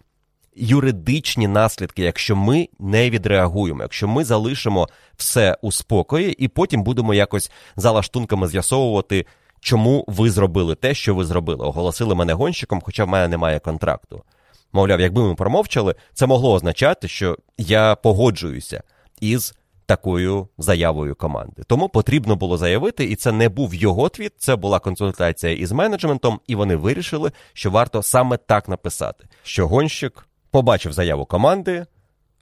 юридичні наслідки, якщо ми не відреагуємо, якщо ми залишимо все у спокої, і потім будемо якось за лаштунками з'ясовувати, чому ви зробили те, що ви зробили. Оголосили мене гонщиком, хоча в мене немає контракту. Мовляв, якби ми промовчали, це могло означати, що я погоджуюся із такою заявою команди. Тому потрібно було заявити, і це не був його твіт, це була консультація із менеджментом, і вони вирішили, що варто саме так написати, що гонщик побачив заяву команди,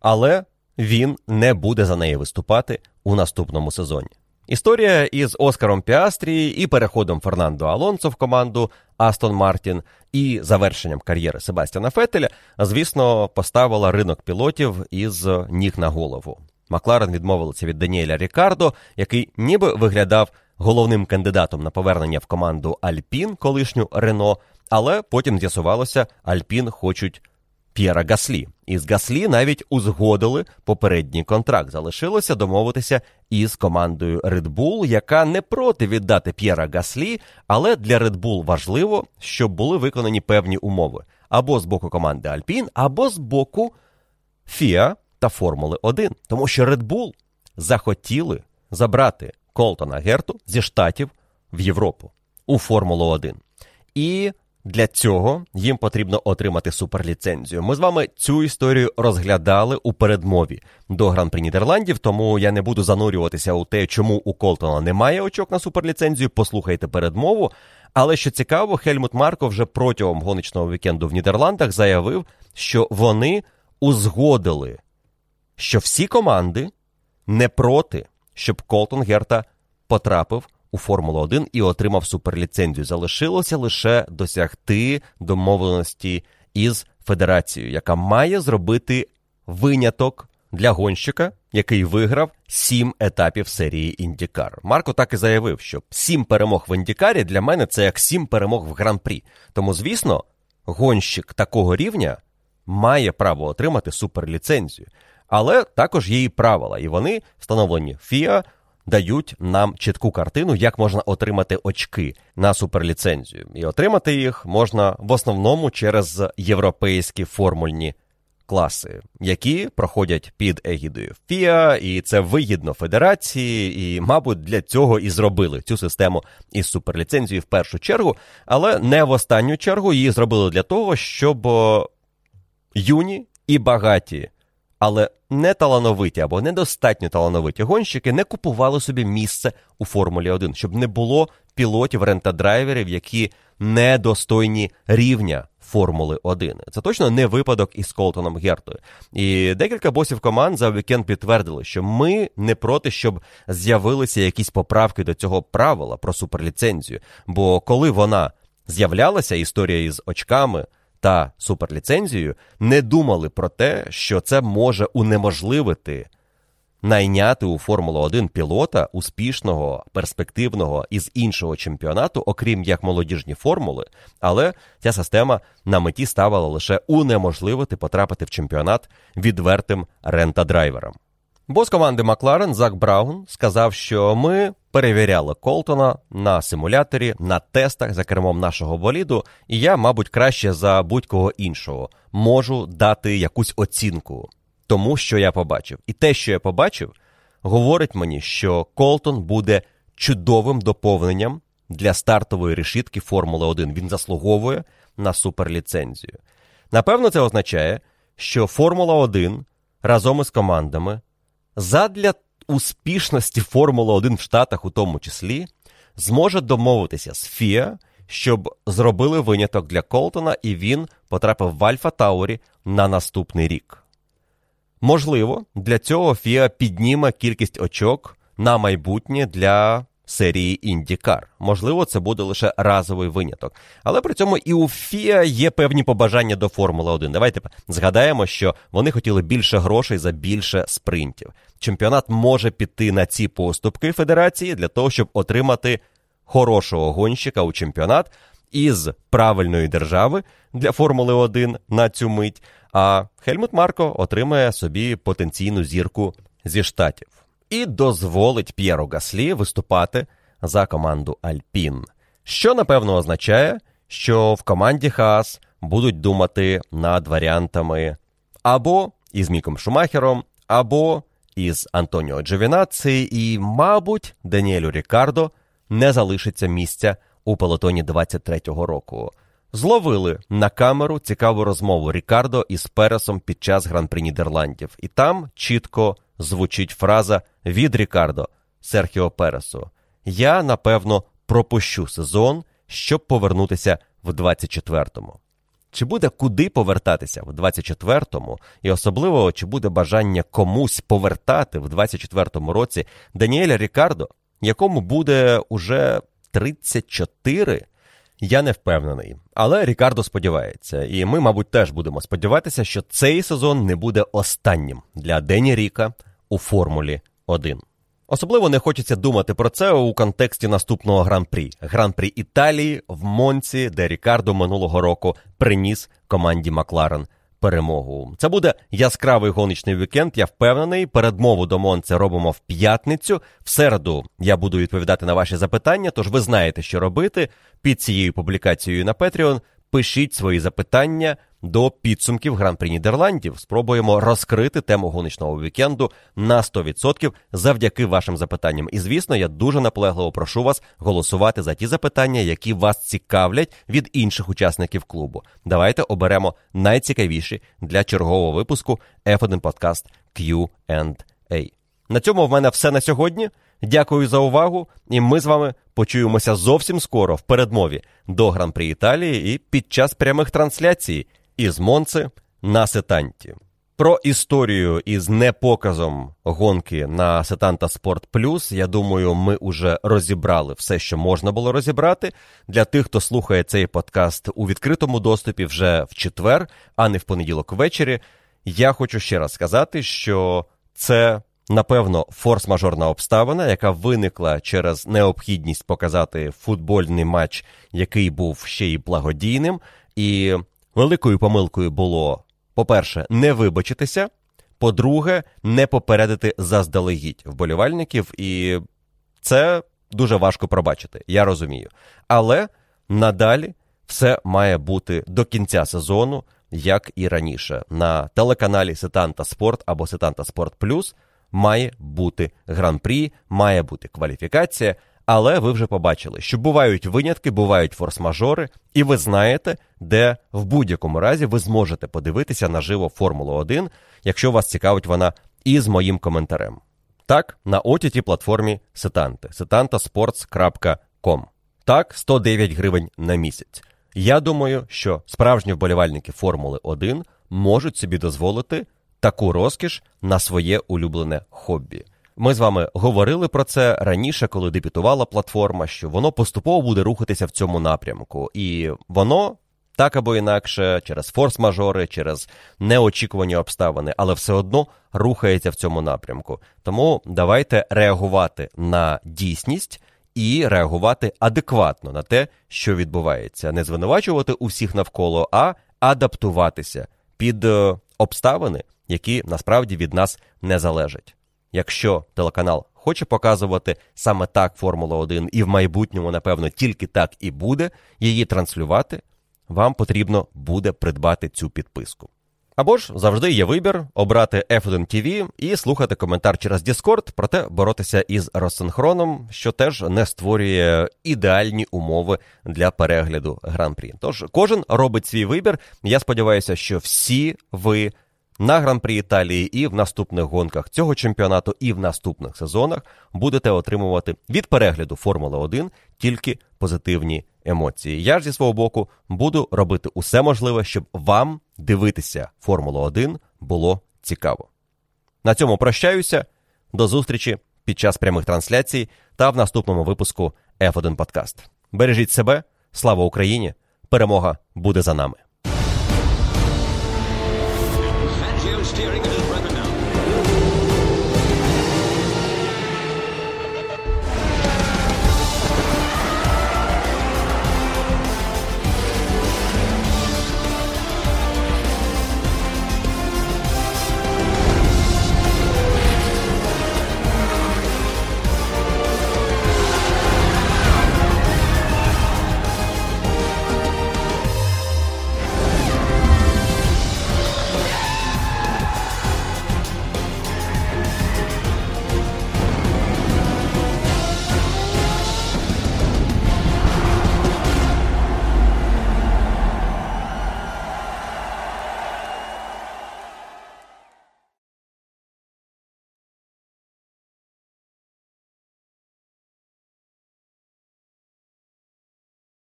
але він не буде за неї виступати у наступному сезоні. Історія із Оскаром Піастрі і переходом Фернандо Алонсо в команду Астон Мартін і завершенням кар'єри Себастьяна Фетеля, звісно, поставила ринок пілотів із ніг на голову. Макларен відмовилися від Даніеля Рікардо, який ніби виглядав головним кандидатом на повернення в команду Альпін, колишню Рено, але потім з'ясувалося, Альпін хочуть П'єра Гаслі. Із Гаслі навіть узгодили попередній контракт. Залишилося домовитися із командою Red Bull, яка не проти віддати П'єра Гаслі, але для Red Bull важливо, щоб були виконані певні умови або з боку команди Альпін, або з боку Фіа та Формули 1. Тому що Red Bull захотіли забрати Колтона Герту зі штатів в Європу у Формулу 1. І для цього їм потрібно отримати суперліцензію. Ми з вами цю історію розглядали у передмові до гран-при Нідерландів, тому я не буду занурюватися у те, чому у Колтона немає очок на суперліцензію. Послухайте передмову. Але що цікаво, Хельмут Марко вже протягом гоночного вікенду в Нідерландах заявив, що вони узгодили, що всі команди не проти, щоб Колтон Герта потрапив у Формулу 1 і отримав суперліцензію. Залишилося лише досягти домовленості із федерацією, яка має зробити виняток для гонщика, який виграв сім етапів серії Індікар. Марко так і заявив, що сім перемог в Індікарі для мене це як сім перемог в гран-прі. Тому, звісно, гонщик такого рівня має право отримати суперліцензію. Але також є і правила, і вони встановлені ФІА дають нам чітку картину, як можна отримати очки на суперліцензію. І отримати їх можна в основному через європейські формульні класи, які проходять під егідою ФІА, і це вигідно федерації, і, мабуть, для цього і зробили цю систему із суперліцензією в першу чергу, але не в останню чергу її зробили для того, щоб юні і багаті, але не талановиті або недостатньо талановиті гонщики не купували собі місце у Формулі 1, щоб не було пілотів рентадрайверів, які недостойні рівня Формули 1. Це точно не випадок із Колтоном Гертою. І декілька босів команд за вікенд підтвердили, що ми не проти, щоб з'явилися якісь поправки до цього правила про суперліцензію. Бо коли вона з'являлася, історія із очками та суперліцензією, не думали про те, що це може унеможливити найняти у Формулу 1 пілота успішного, перспективного із іншого чемпіонату, окрім як молодіжні формули, але ця система на меті ставила лише унеможливити потрапити в чемпіонат відвертим рентадрайверам. Бос команди Макларен Зак Браун сказав, що ми перевіряли Колтона на симуляторі, на тестах за кермом нашого боліду, і я, мабуть, краще за будь-кого іншого можу дати якусь оцінку тому, що я побачив. І те, що я побачив, говорить мені, що Колтон буде чудовим доповненням для стартової решітки Формули 1. Він заслуговує на суперліцензію. Напевно, це означає, що Формула 1 разом із командами задля успішності Формули 1 в Штатах, у тому числі, зможе домовитися з ФІА, щоб зробили виняток для Колтона, і він потрапив в Альфа Таурі на наступний рік. Можливо, для цього Фіа підніме кількість очок на майбутнє для серії IndyCar. Можливо, це буде лише разовий виняток. Але при цьому і у Фіа є певні побажання до Формули 1. Давайте згадаємо, що вони хотіли більше грошей за більше спринтів. Чемпіонат може піти на ці поступки федерації для того, щоб отримати хорошого гонщика у чемпіонат із правильної держави для Формули 1 на цю мить. А Хельмут Марко отримає собі потенційну зірку зі штатів і дозволить П'єру Гаслі виступати за команду Альпін. Що напевно означає, що в команді Хаас будуть думати над варіантами або із Міком Шумахером, або із Антоніо Джовінаці, і, мабуть, Даніелю Рікардо не залишиться місця у пелотоні 23-го року. Зловили на камеру цікаву розмову Рікардо із Пересом під час гран-при Нідерландів, і там чітко звучить фраза від Рікардо Серхіо Пересу: Я напевно пропущу сезон, щоб повернутися в 24-му. Чи буде куди повертатися в 24-му, і особливо чи буде бажання комусь повертати в 24-му році Даніеля Рікардо, якому буде уже 34? Я не впевнений, але Рікардо сподівається, і ми, мабуть, теж будемо сподіватися, що цей сезон не буде останнім для Дені Ріка у Формулі 1. Особливо не хочеться думати про це у контексті наступного гран-прі гран-прі Італії в Монці, де Рікардо минулого року приніс команді Макларен перемогу. Це буде яскравий гоночний вікенд. Я впевнений. Передмову до Монце робимо в п'ятницю. В середу я буду відповідати на ваші запитання. Тож ви знаєте, що робити під цією публікацією на Patreon. Пишіть свої запитання до підсумків гран-при Нідерландів. Спробуємо розкрити тему гоночного вікенду на 100% завдяки вашим запитанням. І звісно, я дуже наполегливо прошу вас голосувати за ті запитання, які вас цікавлять від інших учасників клубу. Давайте оберемо найцікавіші для чергового випуску F1 Podcast Q&A. На цьому в мене все на сьогодні. Дякую за увагу, і ми з вами почуємося зовсім скоро в передмові до Гран-при Італії і під час прямих трансляцій із Монци на Сетанті. Про історію із непоказом гонки на Сетанта Спорт Плюс. Я думаю, ми вже розібрали все, що можна було розібрати. Для тих, хто слухає цей подкаст у відкритому доступі вже в четвер, а не в понеділок ввечері. Я хочу ще раз сказати, що це напевно, форс-мажорна обставина, яка виникла через необхідність показати футбольний матч, який був ще й благодійним. І великою помилкою було, по-перше, не вибачитися. По-друге, не попередити заздалегідь вболівальників, і це дуже важко пробачити, я розумію. Але надалі все має бути до кінця сезону як і раніше. На телеканалі Сетанта Спорт або Сетанта Спорт Плюс має бути гран-прі, має бути кваліфікація. Але ви вже побачили, що бувають винятки, бувають форс-мажори, і ви знаєте, де в будь-якому разі ви зможете подивитися наживо Формулу 1, якщо вас цікавить вона із моїм коментарем. Так, на ott платформі Сетанти setantasports.com. Так, 109 гривень на місяць. Я думаю, що справжні вболівальники Формули 1 можуть собі дозволити таку розкіш на своє улюблене хобі. Ми з вами говорили про це раніше, коли дебютувала платформа, що воно поступово буде рухатися в цьому напрямку, і воно так або інакше, через форс-мажори, через неочікувані обставини, але все одно рухається в цьому напрямку. Тому давайте реагувати на дійсність і реагувати адекватно на те, що відбувається, не звинувачувати усіх навколо, а адаптуватися під е, обставини, які насправді від нас не залежать. Якщо телеканал хоче показувати саме так Формула 1 і в майбутньому, напевно, тільки так і буде її транслювати, вам потрібно буде придбати цю підписку. Або ж завжди є вибір обрати F1 TV і слухати коментар через Discord, проте боротися із розсинхроном, що теж не створює ідеальні умови для перегляду гран-прі. Тож кожен робить свій вибір. Я сподіваюся, що всі ви на гран-прі Італії і в наступних гонках цього чемпіонату, і в наступних сезонах будете отримувати від перегляду Формули 1 тільки позитивні емоції. Я ж зі свого боку буду робити усе можливе, щоб вам дивитися Формулу 1 було цікаво. На цьому прощаюся. До зустрічі під час прямих трансляцій та в наступному випуску F1 Подкаст. Бережіть себе, слава Україні! Перемога буде за нами. Steering